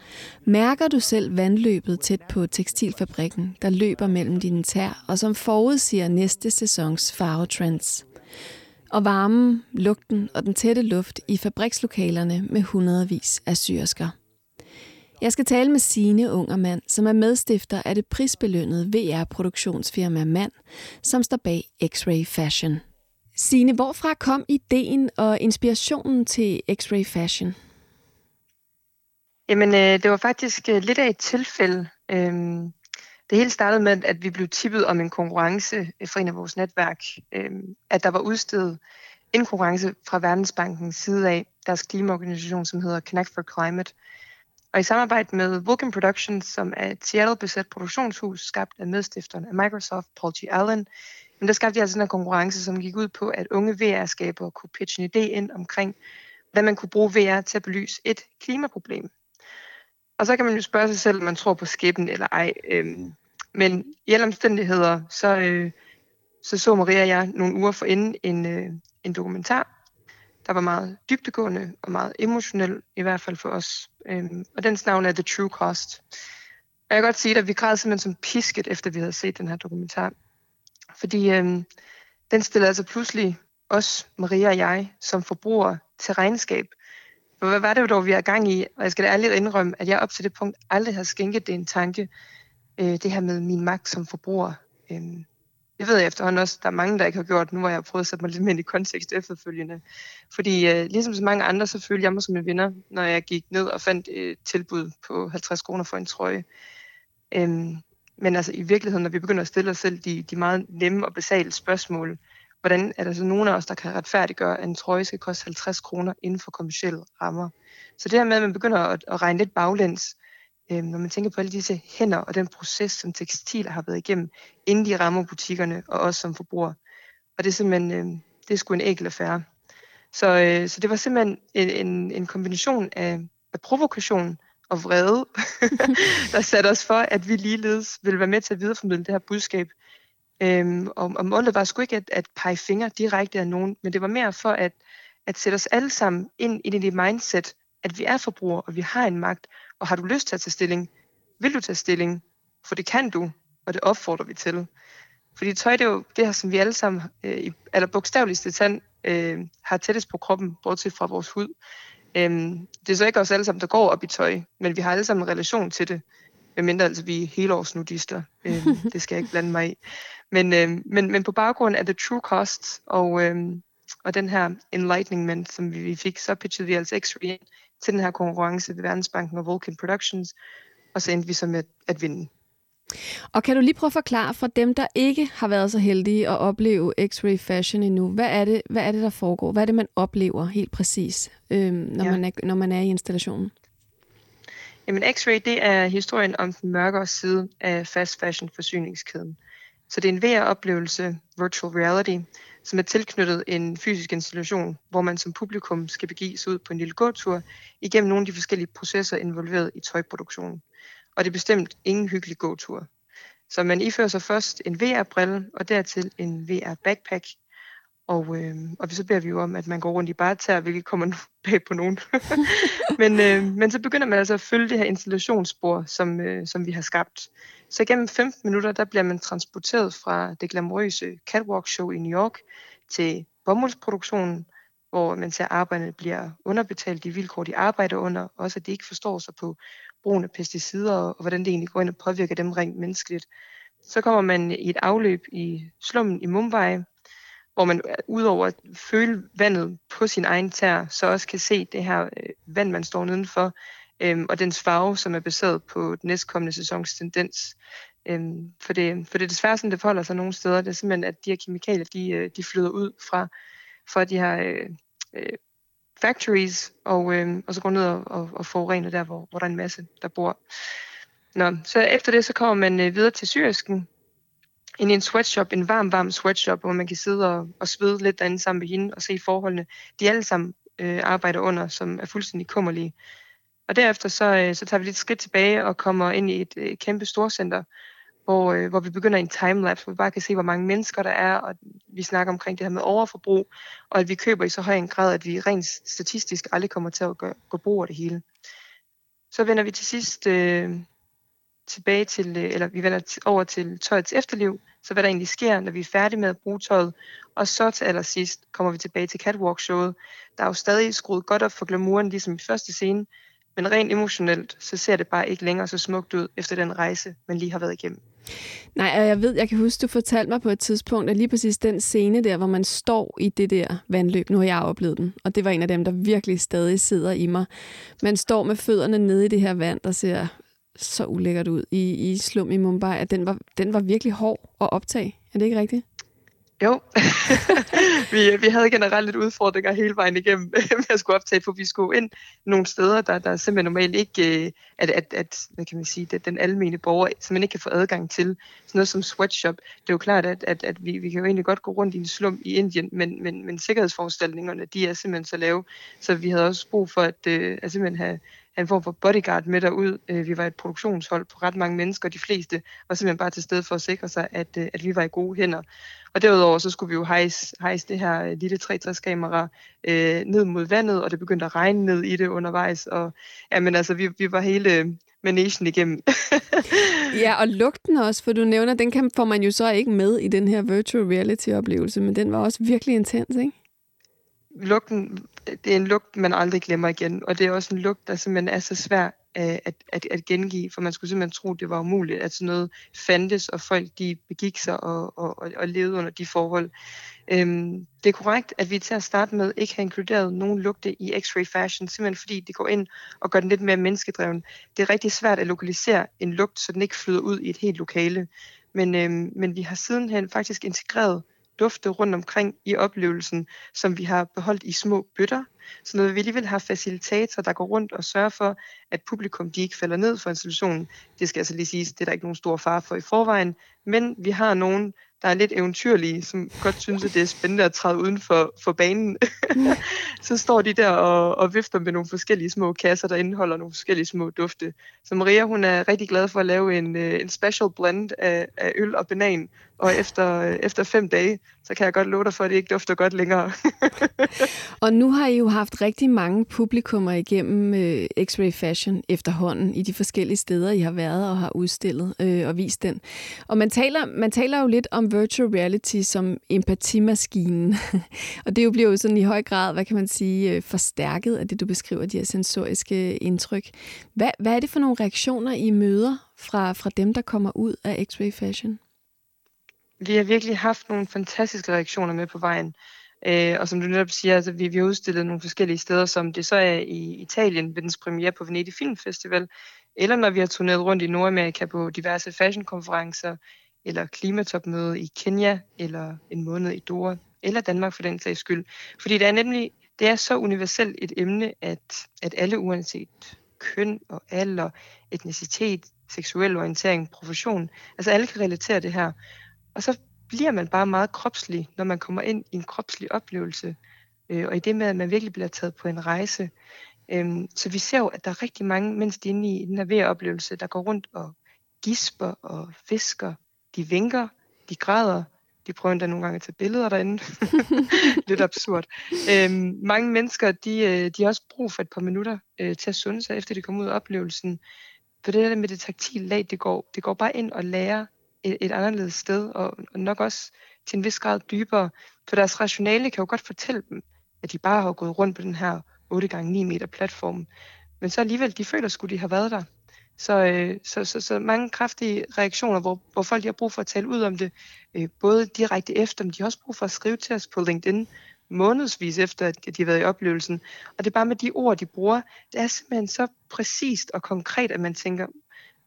mærker du selv vandløbet tæt på tekstilfabrikken, der løber mellem dine tær og som forudsiger næste sæsons farvetrends. Og varmen, lugten og den tætte luft i fabrikslokalerne med hundredvis af syrsker. Jeg skal tale med Sine Ungermand, som er medstifter af det prisbelønnede VR-produktionsfirma Mand, som står bag X-Ray Fashion. Sine, hvorfra kom ideen og inspirationen til X-Ray Fashion? Jamen, øh, det var faktisk øh, lidt af et tilfælde. Øhm, det hele startede med, at vi blev tippet om en konkurrence øh, fra en af vores netværk, øhm, at der var udstedet en konkurrence fra Verdensbankens side af deres klimaorganisation, som hedder Connect for Climate, og i samarbejde med Vulcan Productions, som er et Seattle-besat produktionshus, skabt af medstifteren af Microsoft, Paul G. Allen, men der skabte de altså en konkurrence, som gik ud på, at unge VR-skabere kunne pitche en idé ind omkring, hvad man kunne bruge VR til at belyse et klimaproblem. Og så kan man jo spørge sig selv, om man tror på skæbnen eller ej. Øhm, men i alle omstændigheder, så, øh, så så Maria og jeg nogle uger forinden en, øh, en dokumentar, der var meget dybtegående og meget emotionel, i hvert fald for os. Øhm, og dens navn er The True Cost. Og jeg kan godt sige, at vi græd simpelthen som pisket, efter vi havde set den her dokumentar. Fordi øhm, den stiller altså pludselig os, Maria og jeg, som forbrugere til regnskab. For hvad var det jo dog, vi er gang i? Og jeg skal da ærligt indrømme, at jeg op til det punkt aldrig har skænket det en tanke, øh, det her med min magt som forbruger. Øhm, det ved jeg efterhånden også, der er mange, der ikke har gjort. Nu hvor jeg prøvet at sætte mig lidt mere ind i kontekst efterfølgende. Fordi øh, ligesom så mange andre, så følte jeg mig som en vinder, når jeg gik ned og fandt et tilbud på 50 kroner for en trøje. Øhm, men altså i virkeligheden, når vi begynder at stille os selv de, de meget nemme og basale spørgsmål, hvordan er der så nogen af os, der kan retfærdiggøre, at en trøje skal koste 50 kroner inden for kommersielle rammer. Så det her med, at man begynder at, at regne lidt baglæns, øh, når man tænker på alle disse hænder og den proces, som tekstiler har været igennem, inden de rammer butikkerne og os som forbrugere. Og det er simpelthen, øh, det er sgu en ægel affære. Så, øh, så det var simpelthen en, en, en kombination af, af provokation og vrede, (laughs) der satte os for, at vi ligeledes ville være med til at videreformidle det her budskab. Øhm, og, og målet var sgu ikke at, at pege fingre direkte af nogen, men det var mere for at, at sætte os alle sammen ind i det mindset, at vi er forbrugere, og vi har en magt, og har du lyst til at tage stilling, vil du tage stilling, for det kan du, og det opfordrer vi til. Fordi tøj, det er jo det her, som vi alle sammen, øh, eller bogstaveligste tand, øh, har tættest på kroppen, bortset fra vores hud. Øh, det er så ikke os alle sammen, der går op i tøj, men vi har alle sammen en relation til det. Medmindre altså vi er helårsnudister. Øh, (laughs) det skal jeg ikke blande mig i. Men, øh, men, men på baggrund af The True Cost og, øh, og den her enlightenment, som vi fik, så pitchede vi altså X-Ray ind til den her konkurrence ved Verdensbanken og Vulcan Productions, og så endte vi så med at vinde. Og kan du lige prøve at forklare for dem, der ikke har været så heldige at opleve X-Ray Fashion endnu, hvad er det, hvad er det der foregår? Hvad er det, man oplever helt præcis, øhm, når, ja. man er, når man er i installationen? Jamen X-Ray, det er historien om den mørkere side af fast fashion forsyningskæden. Så det er en VR-oplevelse, virtual reality, som er tilknyttet en fysisk installation, hvor man som publikum skal begive sig ud på en lille gåtur igennem nogle af de forskellige processer involveret i tøjproduktionen. Og det er bestemt ingen hyggelig gåtur. Så man ifører sig først en VR-brille og dertil en VR-backpack. Og, øh, og så beder vi jo om, at man går rundt i bare tær, hvilket kommer (laughs) bag på nogen. (laughs) men, øh, men så begynder man altså at følge det her installationsspor, som, øh, som vi har skabt. Så gennem 15 minutter, der bliver man transporteret fra det glamourøse catwalk show i New York til bomuldsproduktionen, hvor man ser, at arbejderne bliver underbetalt, de vilkår, de arbejder under, også at de ikke forstår sig på brugen af pesticider, og hvordan det egentlig går ind og påvirker dem rent menneskeligt. Så kommer man i et afløb i slummen i Mumbai, hvor man øh, udover at føle vandet på sin egen tær, så også kan se det her øh, vand, man står nedenfor, øhm, og dens farve, som er baseret på den næstkommende sæsons tendens. Øhm, for, det, for det er desværre sådan, det forholder sig nogle steder. Det er simpelthen, at de her kemikalier, de, øh, de flyder ud fra, fra de her øh, øh, factories, og, øh, og så går ned og, og, og forurener der, hvor, hvor der er en masse, der bor. Nå, så efter det, så kommer man øh, videre til Syrisken, ind i en sweatshop, en varm, varm sweatshop, hvor man kan sidde og, og svede lidt derinde sammen med hende og se forholdene, de alle sammen øh, arbejder under, som er fuldstændig kummerlige. Og derefter så, øh, så tager vi lidt skridt tilbage og kommer ind i et øh, kæmpe storcenter, hvor, øh, hvor vi begynder en timelapse, hvor vi bare kan se, hvor mange mennesker der er, og vi snakker omkring det her med overforbrug, og at vi køber i så høj en grad, at vi rent statistisk aldrig kommer til at gå, gå brug af det hele. Så vender vi til sidst øh, tilbage til, eller vi vender over til tøjets efterliv, så hvad der egentlig sker, når vi er færdige med at bruge tøjet, og så til allersidst kommer vi tilbage til catwalk-showet. Der er jo stadig skruet godt op for glamouren, ligesom i første scene, men rent emotionelt, så ser det bare ikke længere så smukt ud efter den rejse, man lige har været igennem. Nej, og jeg ved, jeg kan huske, du fortalte mig på et tidspunkt, at lige præcis den scene der, hvor man står i det der vandløb, nu har jeg oplevet den, og det var en af dem, der virkelig stadig sidder i mig. Man står med fødderne nede i det her vand, der ser så ulækkert ud i, i slum i Mumbai, at den var, den var virkelig hård at optage. Er det ikke rigtigt? Jo, (laughs) vi, vi havde generelt lidt udfordringer hele vejen igennem (laughs) med at skulle optage, for vi skulle ind nogle steder, der, der simpelthen normalt ikke, øh, at, at, at hvad kan man sige, at den almene borger simpelthen ikke kan få adgang til. Sådan noget som sweatshop. Det er jo klart, at, at, at vi, vi kan jo egentlig godt gå rundt i en slum i Indien, men, men, men sikkerhedsforanstaltningerne, de er simpelthen så lave, så vi havde også brug for at, øh, at simpelthen have en form for bodyguard med derud. Øh, vi var et produktionshold på ret mange mennesker. De fleste var simpelthen bare til stede for at sikre sig, at, øh, at vi var i gode hænder. Og derudover så skulle vi jo hejse, hejse det her øh, lille 63-kamera øh, ned mod vandet, og det begyndte at regne ned i det undervejs. Og ja, men altså, vi, vi var hele managen igennem. (laughs) ja, og lugten også, for du nævner, den kan, får man jo så ikke med i den her virtual reality-oplevelse, men den var også virkelig intens, ikke? Lugten, det er en lugt, man aldrig glemmer igen, og det er også en lugt, der simpelthen er så svær øh, at, at, at, gengive, for man skulle simpelthen tro, det var umuligt, at sådan noget fandtes, og folk de begik sig og, og, og, og levede under de forhold. Øhm, det er korrekt, at vi til at starte med ikke har inkluderet nogen lugte i X-ray fashion, simpelthen fordi det går ind og gør den lidt mere menneskedreven. Det er rigtig svært at lokalisere en lugt, så den ikke flyder ud i et helt lokale. Men, øhm, men vi har sidenhen faktisk integreret dufte rundt omkring i oplevelsen, som vi har beholdt i små bøtter. Så når vi alligevel har facilitator, der går rundt og sørger for, at publikum de ikke falder ned for institutionen, det skal altså lige siges, det er der ikke nogen stor far for i forvejen, men vi har nogen, der er lidt eventyrlige, som godt synes, at det er spændende at træde uden for, for banen. (laughs) så står de der og, og vifter med nogle forskellige små kasser, der indeholder nogle forskellige små dufte. Så Maria, hun er rigtig glad for at lave en, øh, en special blend af, af øl og banan, og efter, øh, efter fem dage, så kan jeg godt love dig for, at det ikke dufter godt længere. (laughs) og nu har I jo haft rigtig mange publikummer igennem øh, X-Ray Fashion efterhånden i de forskellige steder, I har været og har udstillet øh, og vist den. Og man taler, man taler jo lidt om virtual reality som empatimaskinen. (laughs) og det jo bliver jo sådan i høj grad, hvad kan man sige, øh, forstærket af det, du beskriver, de her sensoriske indtryk. Hvad, hvad er det for nogle reaktioner, I møder fra, fra dem, der kommer ud af X-Ray Fashion? Vi har virkelig haft nogle fantastiske reaktioner med på vejen. Øh, og som du netop siger, altså, vi, vi har udstillet nogle forskellige steder, som det så er i Italien ved dens premiere på Venedig Film Festival, eller når vi har turneret rundt i Nordamerika på diverse fashionkonferencer, eller klimatopmøde i Kenya, eller en måned i Doha, eller Danmark for den sags skyld. Fordi det er nemlig det er så universelt et emne, at, at alle uanset køn og alder, etnicitet, seksuel orientering, profession, altså alle kan relatere det her og så bliver man bare meget kropslig, når man kommer ind i en kropslig oplevelse. Øh, og i det med, at man virkelig bliver taget på en rejse. Øhm, så vi ser jo, at der er rigtig mange, mens de er inde i den her VR-oplevelse, der går rundt og gisper og fisker. De vinker, de græder, de prøver endda nogle gange at tage billeder derinde. (laughs) Lidt absurd. Øhm, mange mennesker, de, øh, de har også brug for et par minutter øh, til at sunde sig, efter de kommer ud af oplevelsen. For det der med det taktile lag, det går, det går bare ind og lærer et, et anderledes sted, og, og nok også til en vis grad dybere. For deres rationale kan jo godt fortælle dem, at de bare har gået rundt på den her 8 gange 9 meter platform. Men så alligevel, de føler skulle de have været der. Så, øh, så, så, så mange kraftige reaktioner, hvor, hvor folk de har brug for at tale ud om det, øh, både direkte efter, men de har også brug for at skrive til os på LinkedIn månedsvis efter, at de har været i oplevelsen. Og det er bare med de ord, de bruger, det er simpelthen så præcist og konkret, at man tænker,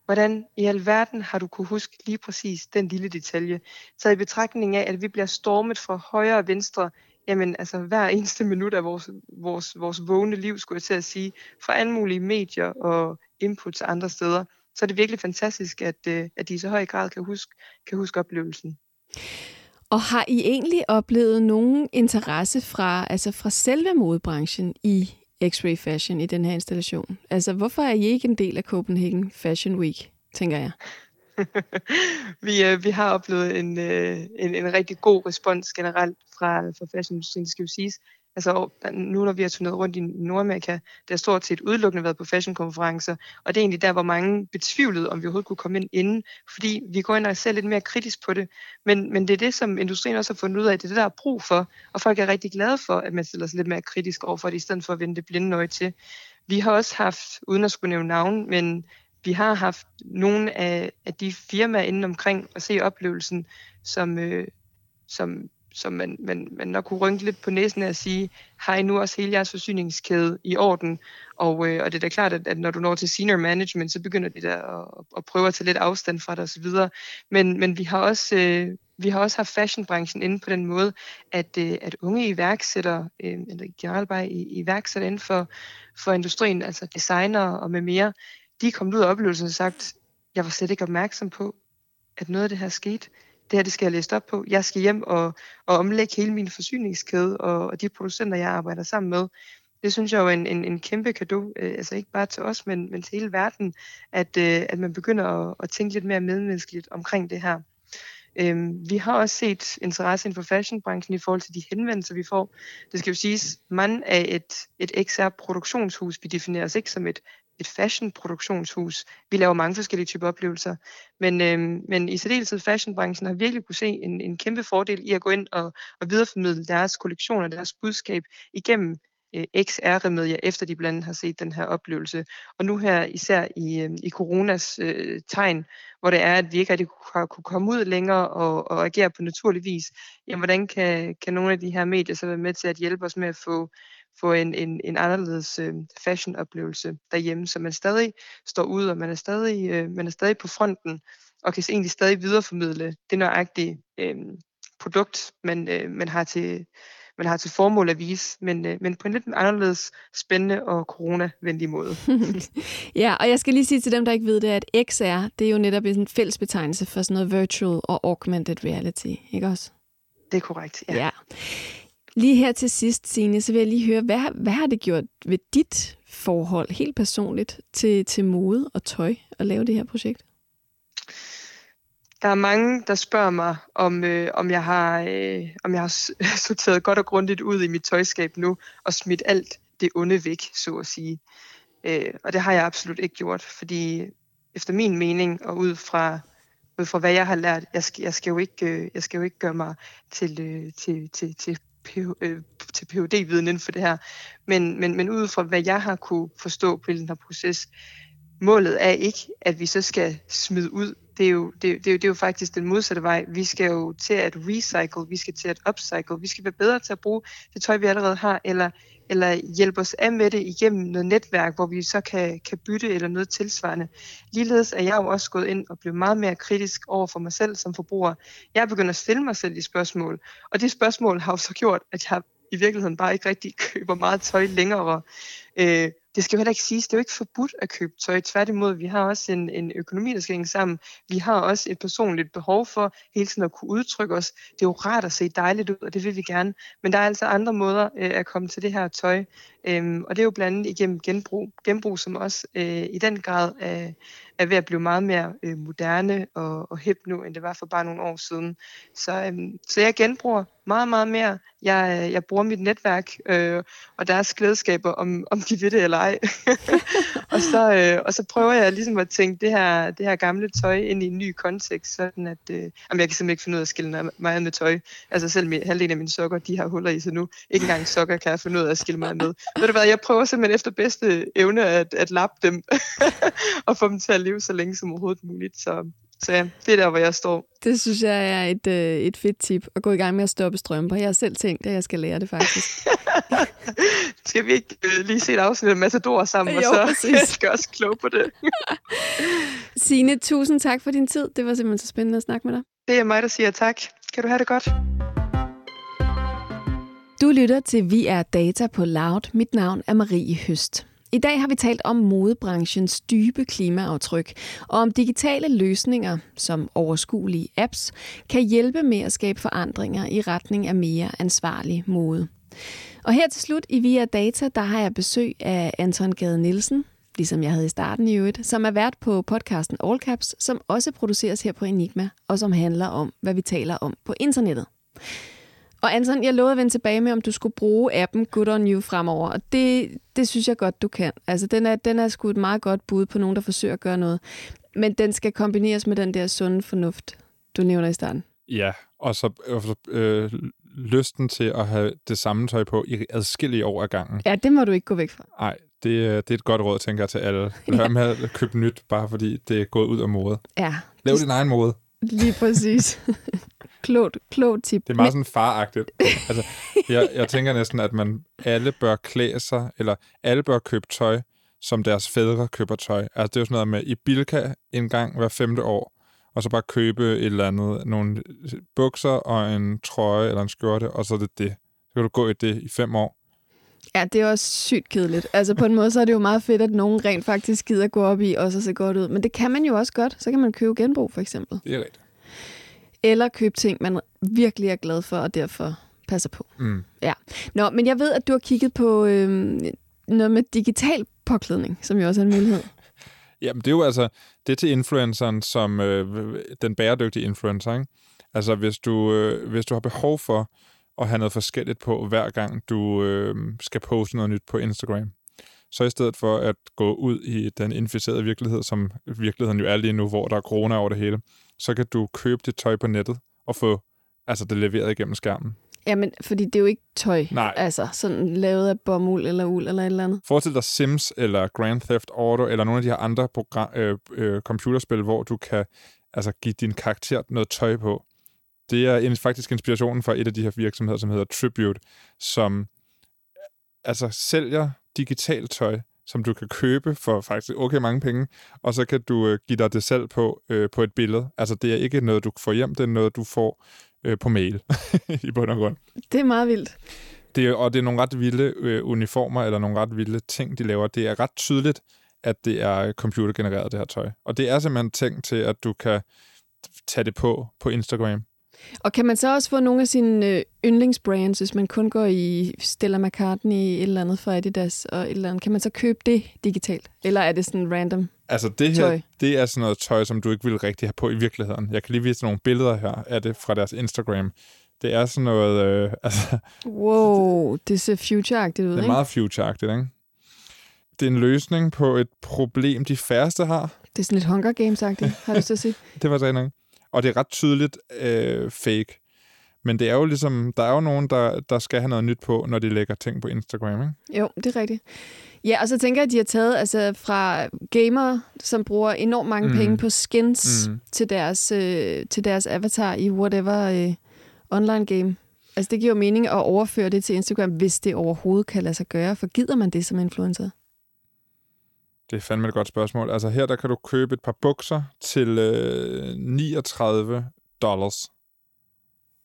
hvordan i alverden har du kunne huske lige præcis den lille detalje? Så i betragtning af, at vi bliver stormet fra højre og venstre jamen altså hver eneste minut af vores, vores, vores vågne liv, skulle jeg til at sige, fra alle mulige medier og inputs andre steder. Så er det virkelig fantastisk, at, øh, at de i så høj grad kan huske, kan huske oplevelsen. Og har I egentlig oplevet nogen interesse fra, altså fra selve modebranchen i X-Ray Fashion i den her installation? Altså, hvorfor er I ikke en del af Copenhagen Fashion Week, tænker jeg? (laughs) vi, øh, vi har oplevet en, øh, en, en rigtig god respons generelt fra, fra fashionindustrien, skal vi sige. Altså nu når vi har turneret rundt i Nordamerika, der har stort set udelukkende været på fashionkonferencer, og det er egentlig der, hvor mange betvivlede, om vi overhovedet kunne komme ind inden, fordi vi går ind og ser lidt mere kritisk på det. Men, men det er det, som industrien også har fundet ud af, det er det, der er brug for, og folk er rigtig glade for, at man stiller sig lidt mere kritisk over for det, i stedet for at vende det blinde øje til. Vi har også haft, uden at skulle nævne navn, men vi har haft nogle af, af de firmaer inden omkring at se oplevelsen, som, øh, som, som man, man, man nok kunne rynke lidt på næsen af at sige, har I nu også hele jeres forsyningskæde i orden? Og, øh, og det er da klart, at, at når du når til senior management, så begynder de der at, at prøve at tage lidt afstand fra dig osv. Men, men vi har også... Øh, vi har også haft fashionbranchen inde på den måde, at, øh, at unge iværksættere, øh, eller generelt bare iværksættere inden for, for industrien, altså designer og med mere, de er kommet ud af oplevelsen og sagt, jeg var slet ikke opmærksom på, at noget af det her skete. Det her, det skal jeg læse op på. Jeg skal hjem og, og omlægge hele min forsyningskæde og, og de producenter, jeg arbejder sammen med. Det synes jeg jo er en, en, en kæmpe gave, øh, altså ikke bare til os, men, men til hele verden, at, øh, at man begynder at, at tænke lidt mere medmenneskeligt omkring det her. Øhm, vi har også set interesse inden for fashionbranchen i forhold til de henvendelser, vi får. Det skal jo siges, man er et, et XR-produktionshus. Vi definerer os ikke som et et fashion-produktionshus. Vi laver mange forskellige typer oplevelser, men, øh, men i særdeleshed fashionbranchen har virkelig kunne se en, en kæmpe fordel i at gå ind og, og videreformidle deres kollektioner, deres budskab igennem øh, XR-remedier, efter de blandt andet har set den her oplevelse. Og nu her især i, øh, i coronas øh, tegn, hvor det er, at vi ikke rigtig har kunne komme ud længere og, og agere på naturlig vis, jamen hvordan kan, kan nogle af de her medier så være med til at hjælpe os med at få få en, en, en anderledes øh, fashion-oplevelse derhjemme, så man stadig står ud, og man er stadig, øh, man er stadig på fronten, og kan egentlig stadig videreformidle det nøjagtige øh, produkt, man, øh, man, har til, man har til formål at vise, men, øh, men på en lidt anderledes spændende og coronavenlig måde. (laughs) ja, og jeg skal lige sige til dem, der ikke ved det, at XR, det er jo netop en fælles betegnelse for sådan noget virtual og augmented reality, ikke også? Det er korrekt, ja. ja. Lige her til sidst, Signe, så vil jeg lige høre, hvad, hvad har det gjort ved dit forhold helt personligt til, til mode og tøj at lave det her projekt? Der er mange, der spørger mig, om, øh, om, jeg har, øh, om jeg har (laughs) sorteret godt og grundigt ud i mit tøjskab nu, og smidt alt det onde væk, så at sige. Øh, og det har jeg absolut ikke gjort, fordi efter min mening, og ud fra, ud fra hvad jeg har lært, jeg skal, jeg skal, jo, ikke, øh, jeg skal jo ikke gøre mig til, øh, til, til, til øh, til PhD-viden inden for det her. Men, men, men ud fra hvad jeg har kunne forstå på den her proces, målet er ikke, at vi så skal smide ud. Det er, jo, det, det, er jo, det er jo faktisk den modsatte vej. Vi skal jo til at recycle, vi skal til at upcycle, vi skal være bedre til at bruge det tøj, vi allerede har, eller eller hjælpe os af med det igennem noget netværk, hvor vi så kan, kan bytte eller noget tilsvarende. Ligeledes er jeg jo også gået ind og blevet meget mere kritisk over for mig selv som forbruger. Jeg er begyndt at stille mig selv de spørgsmål, og det spørgsmål har jo så gjort, at jeg i virkeligheden bare ikke rigtig (laughs) køber meget tøj længere. Øh, det skal jo heller ikke siges, det er jo ikke forbudt at købe tøj. Tværtimod, vi har også en, en økonomi, der skal hænge sammen. Vi har også et personligt behov for hele tiden at kunne udtrykke os. Det er jo rart at se dejligt ud, og det vil vi gerne. Men der er altså andre måder øh, at komme til det her tøj. Øhm, og det er jo blandt andet igennem genbrug, genbrug som også øh, i den grad er, er ved at blive meget mere øh, moderne og, og hip nu, end det var for bare nogle år siden. Så, øhm, så jeg genbruger meget, meget mere. Jeg, øh, jeg bruger mit netværk øh, og deres glædeskaber, om, om de ved det eller ej. (laughs) og, så, øh, og så prøver jeg ligesom at tænke det her, det her gamle tøj ind i en ny kontekst, sådan at øh, jamen, jeg kan simpelthen ikke finde ud af at skille mig med tøj. Altså selv med, halvdelen af mine sokker, de har huller i sig nu. Ikke engang sokker kan jeg finde ud af at skille mig med. Ved du hvad, jeg prøver simpelthen efter bedste evne at, at lappe dem (laughs) og få dem til at leve så længe som overhovedet muligt. Så, så ja, det er der, hvor jeg står. Det synes jeg er et, øh, et fedt tip, at gå i gang med at stoppe strømper. Jeg har selv tænkt, at jeg skal lære det faktisk. (laughs) skal vi ikke øh, lige se et afsnit af Matador sammen, jo, og så (laughs) præcis. skal også klog på det. Signe, tusind tak for din tid. Det var simpelthen så spændende at snakke med dig. Det er mig, der siger tak. Kan du have det godt? Du lytter til Vi er Data på Loud. Mit navn er Marie Høst. I dag har vi talt om modebranchens dybe klimaaftryk, og om digitale løsninger, som overskuelige apps, kan hjælpe med at skabe forandringer i retning af mere ansvarlig mode. Og her til slut i Via Data, der har jeg besøg af Anton Gade Nielsen, ligesom jeg havde i starten i øvrigt, som er vært på podcasten All Caps, som også produceres her på Enigma, og som handler om, hvad vi taler om på internettet. Og Anton, jeg lovede at vende tilbage med, om du skulle bruge appen Good On You fremover, og det, det synes jeg godt, du kan. Altså, den er, den er sgu et meget godt bud på nogen, der forsøger at gøre noget. Men den skal kombineres med den der sunde fornuft, du nævner i starten. Ja, og så øh, lysten til at have det samme tøj på i adskillige år ad gangen. Ja, det må du ikke gå væk fra. Nej, det, øh, det er et godt råd, tænker jeg, til alle. (laughs) Lad ja. med at købe nyt, bare fordi det er gået ud af mode. Ja. Lav din egen mode. Lige præcis. (laughs) klogt, klogt tip. Det er meget sådan faragtigt. altså, jeg, jeg tænker næsten, at man alle bør klæde sig, eller alle bør købe tøj, som deres fædre køber tøj. Altså, det er jo sådan noget med, i Bilka en gang hver femte år, og så bare købe et eller andet, nogle bukser og en trøje eller en skjorte, og så er det det. Så kan du gå i det i fem år. Ja, det er også sygt kedeligt. Altså på en måde, så er det jo meget fedt, at nogen rent faktisk gider gå op i og så se godt ud. Men det kan man jo også godt. Så kan man købe genbrug, for eksempel. Det er rigtigt. Eller købe ting, man virkelig er glad for, og derfor passer på. Mm. Ja. Nå, men jeg ved, at du har kigget på øh, noget med digital påklædning, som jo også er en mulighed. (laughs) Jamen, det er jo altså, det er til influenceren, som øh, den bæredygtige influencer, ikke? Altså, hvis du, øh, hvis du har behov for at have noget forskelligt på, hver gang du øh, skal poste noget nyt på Instagram, så i stedet for at gå ud i den inficerede virkelighed, som virkeligheden jo er lige nu, hvor der er corona over det hele, så kan du købe dit tøj på nettet og få altså, det leveret igennem skærmen. Jamen, fordi det er jo ikke tøj. Nej. Altså, sådan lavet af bomuld eller uld eller et eller andet. Forestil dig Sims eller Grand Theft Auto eller nogle af de her andre program, øh, øh, computerspil, hvor du kan altså, give din karakter noget tøj på. Det er faktisk inspirationen fra et af de her virksomheder, som hedder Tribute, som altså sælger digitalt tøj, som du kan købe for faktisk okay mange penge, og så kan du øh, give dig det selv på, øh, på et billede. Altså det er ikke noget, du får hjem, det er noget, du får øh, på mail (laughs) i bund og grund. Det er meget vildt. Det er, og det er nogle ret vilde øh, uniformer, eller nogle ret vilde ting, de laver. Det er ret tydeligt, at det er computergenereret, det her tøj. Og det er simpelthen tænkt til, at du kan tage det på på Instagram. Og kan man så også få nogle af sine øh, yndlingsbrands, hvis man kun går i Stella McCartney et eller andet for Adidas og et eller andet, kan man så købe det digitalt? Eller er det sådan random Altså det her, tøj? det er sådan noget tøj, som du ikke vil rigtig have på i virkeligheden. Jeg kan lige vise nogle billeder her af det fra deres Instagram. Det er sådan noget... Øh, (laughs) altså, wow, det ser future-agtigt ud, Det er ikke? meget future-agtigt, ikke? Det er en løsning på et problem, de færreste har. Det er sådan lidt Hunger Games-agtigt, har du så sige. (laughs) det var så nok. Og det er ret tydeligt øh, fake. Men det er jo ligesom, der er jo nogen, der, der skal have noget nyt på, når de lægger ting på Instagram, ikke? Jo, det er rigtigt. Ja, og så tænker jeg, at de har taget altså, fra gamere, som bruger enormt mange mm. penge på skins mm. til, deres, øh, til deres avatar i whatever øh, online game. Altså, det giver jo mening at overføre det til Instagram, hvis det overhovedet kan lade sig gøre. For gider man det som influencer? Det er fandme et godt spørgsmål. Altså her, der kan du købe et par bukser til øh, 39 dollars.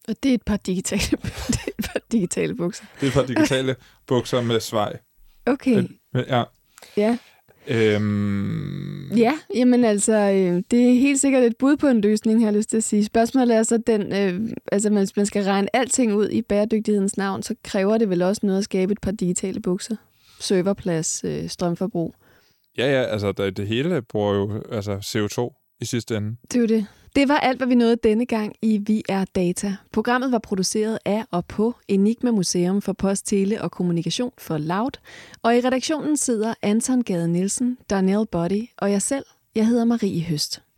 Og det er et par digitale, (laughs) det er et par digitale bukser. Det er et par digitale bukser med svej. Okay. Ja. Ja. Øhm, Ja, jamen altså, øh, det er helt sikkert et bud på en løsning, har jeg lyst til at sige. Spørgsmålet er så den, øh, altså hvis man skal regne alting ud i bæredygtighedens navn, så kræver det vel også noget at skabe et par digitale bukser. Serverplads, øh, strømforbrug ja, ja, altså det, det hele bruger jo altså CO2 i sidste ende. Det er jo det. Det var alt, hvad vi nåede denne gang i Vi er Data. Programmet var produceret af og på Enigma Museum for Post, Tele og Kommunikation for Loud. Og i redaktionen sidder Anton Gade Nielsen, Daniel Body og jeg selv. Jeg hedder Marie Høst.